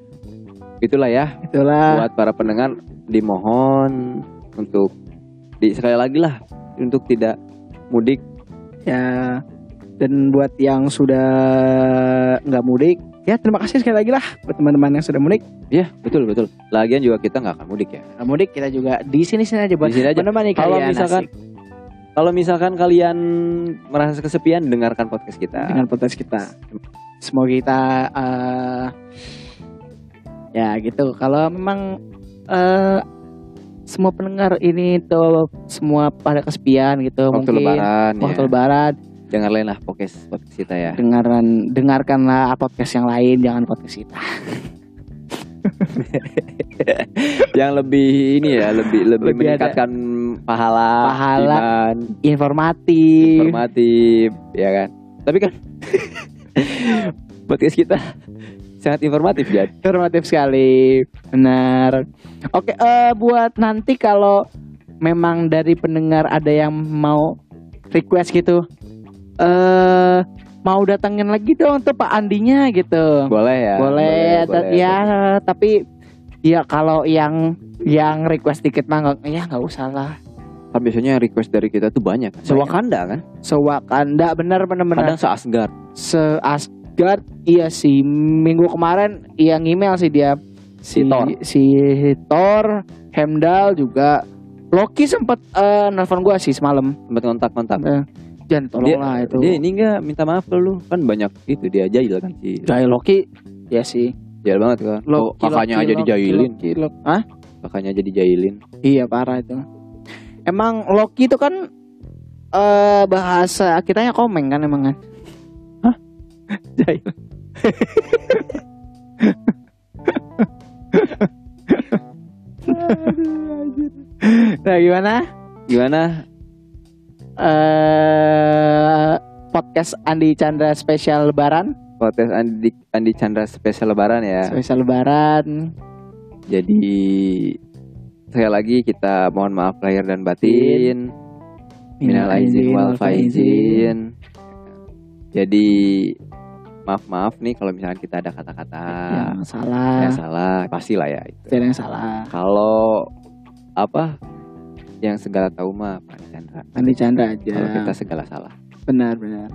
itulah ya. Itulah. Buat para pendengar dimohon untuk di sekali lagi lah untuk tidak mudik. Ya dan buat yang sudah nggak mudik, ya terima kasih sekali lagi lah buat teman-teman yang sudah mudik. Iya betul betul. Lagian juga kita nggak akan mudik ya. Nggak mudik kita juga di sini sini aja buat Di sini aja. menemani Kalau misalkan kalau misalkan kalian merasa kesepian, dengarkan podcast kita. dengan podcast kita. Semoga kita eh, ya gitu. Kalau memang eh, semua pendengar ini tuh semua pada kesepian gitu Waktu mungkin lebaran waktu ya. lebaran Dengarlah lah podcast podcast kita ya. dengaran dengarkanlah podcast yang lain jangan podcast kita Yang lebih ini ya, lebih lebih, Lebih ada- meningkatkan pahala, Pahala. iman, informatif informatif, ya kan. Tapi kan podcast kita sangat informatif ya. informatif sekali benar oke eh, buat nanti kalau memang dari pendengar ada yang mau request gitu eh mau datangin lagi dong tuh Pak Andinya gitu Boleh ya. boleh, ta- boleh. ya tapi ya kalau yang yang request tiket mah ya nggak usah lah Kan biasanya request dari kita tuh banyak. kan. Sewakanda kan. sewakanda benar benar benar Kadang seasgard. se Asgard iya sih minggu kemarin iya ngemail sih dia Si Thor. si Thor Hemdal juga Loki sempat eh, nelfon gua sih semalam Sempat kontak-kontak. Eh, Jan tolonglah itu Dia ini enggak minta maaf ke lu. Kan banyak itu dia jahil kan si. Jai Loki ya sih Jahil banget kan. Oh, Loki, kakaknya Loki, aja dijailin. Loki. Hah? Kakaknya aja dijailin. iya parah itu emang Loki itu kan eh bahasa kitanya komeng kan emang kan Jahil. nah gimana Gimana? Eh podcast Andi Chandra spesial Lebaran Podcast Andi Andi Chandra spesial lebaran ya. spesial Lebaran Jadi sekali lagi kita mohon maaf lahir dan batin. Minal aizin wal faizin. Jadi maaf maaf nih kalau misalnya kita ada kata-kata yang salah yang salah pastilah ya itu. yang salah Kalau apa yang segala tahu mah Pak Chandra. Andi Chandra aja Kalau kita segala salah. benar benar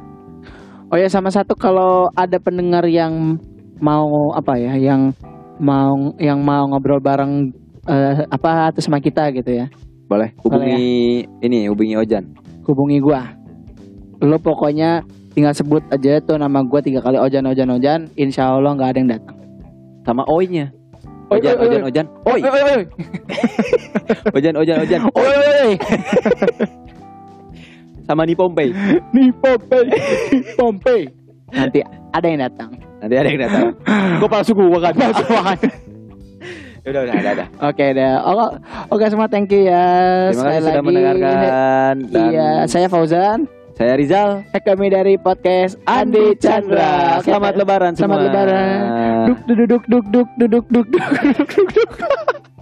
oh ya sama satu kalau ada pendengar yang mau apa ya yang mau yang mau ngobrol bareng eh, apa atau sama kita gitu ya Boleh hubungi ini hubungi Ojan. hubungi gua lo pokoknya tinggal sebut aja tuh nama gua tiga kali ojan ojan ojan insya Allah nggak ada yang datang Sama Oi-nya. Ojan. Ojan, Ojan. Oi, oi oi Ojan, Ojan, Ojan. oi oi oi Sama di Pompei. nih Pompei Pompei nanti ada yang datang Nanti ada yang datang. Gue palsu gue kan palsu kan Udah, udah, ada, ada. Oke deh oke oke semua thank you ya Terima kasih sudah lagi. mendengarkan. Dan Iya saya Fauzan saya Rizal. kami dari podcast Andi Chandra Selamat Lebaran Selamat. Lebaran. duk duk duk duk duk duk duk duk duk duk duk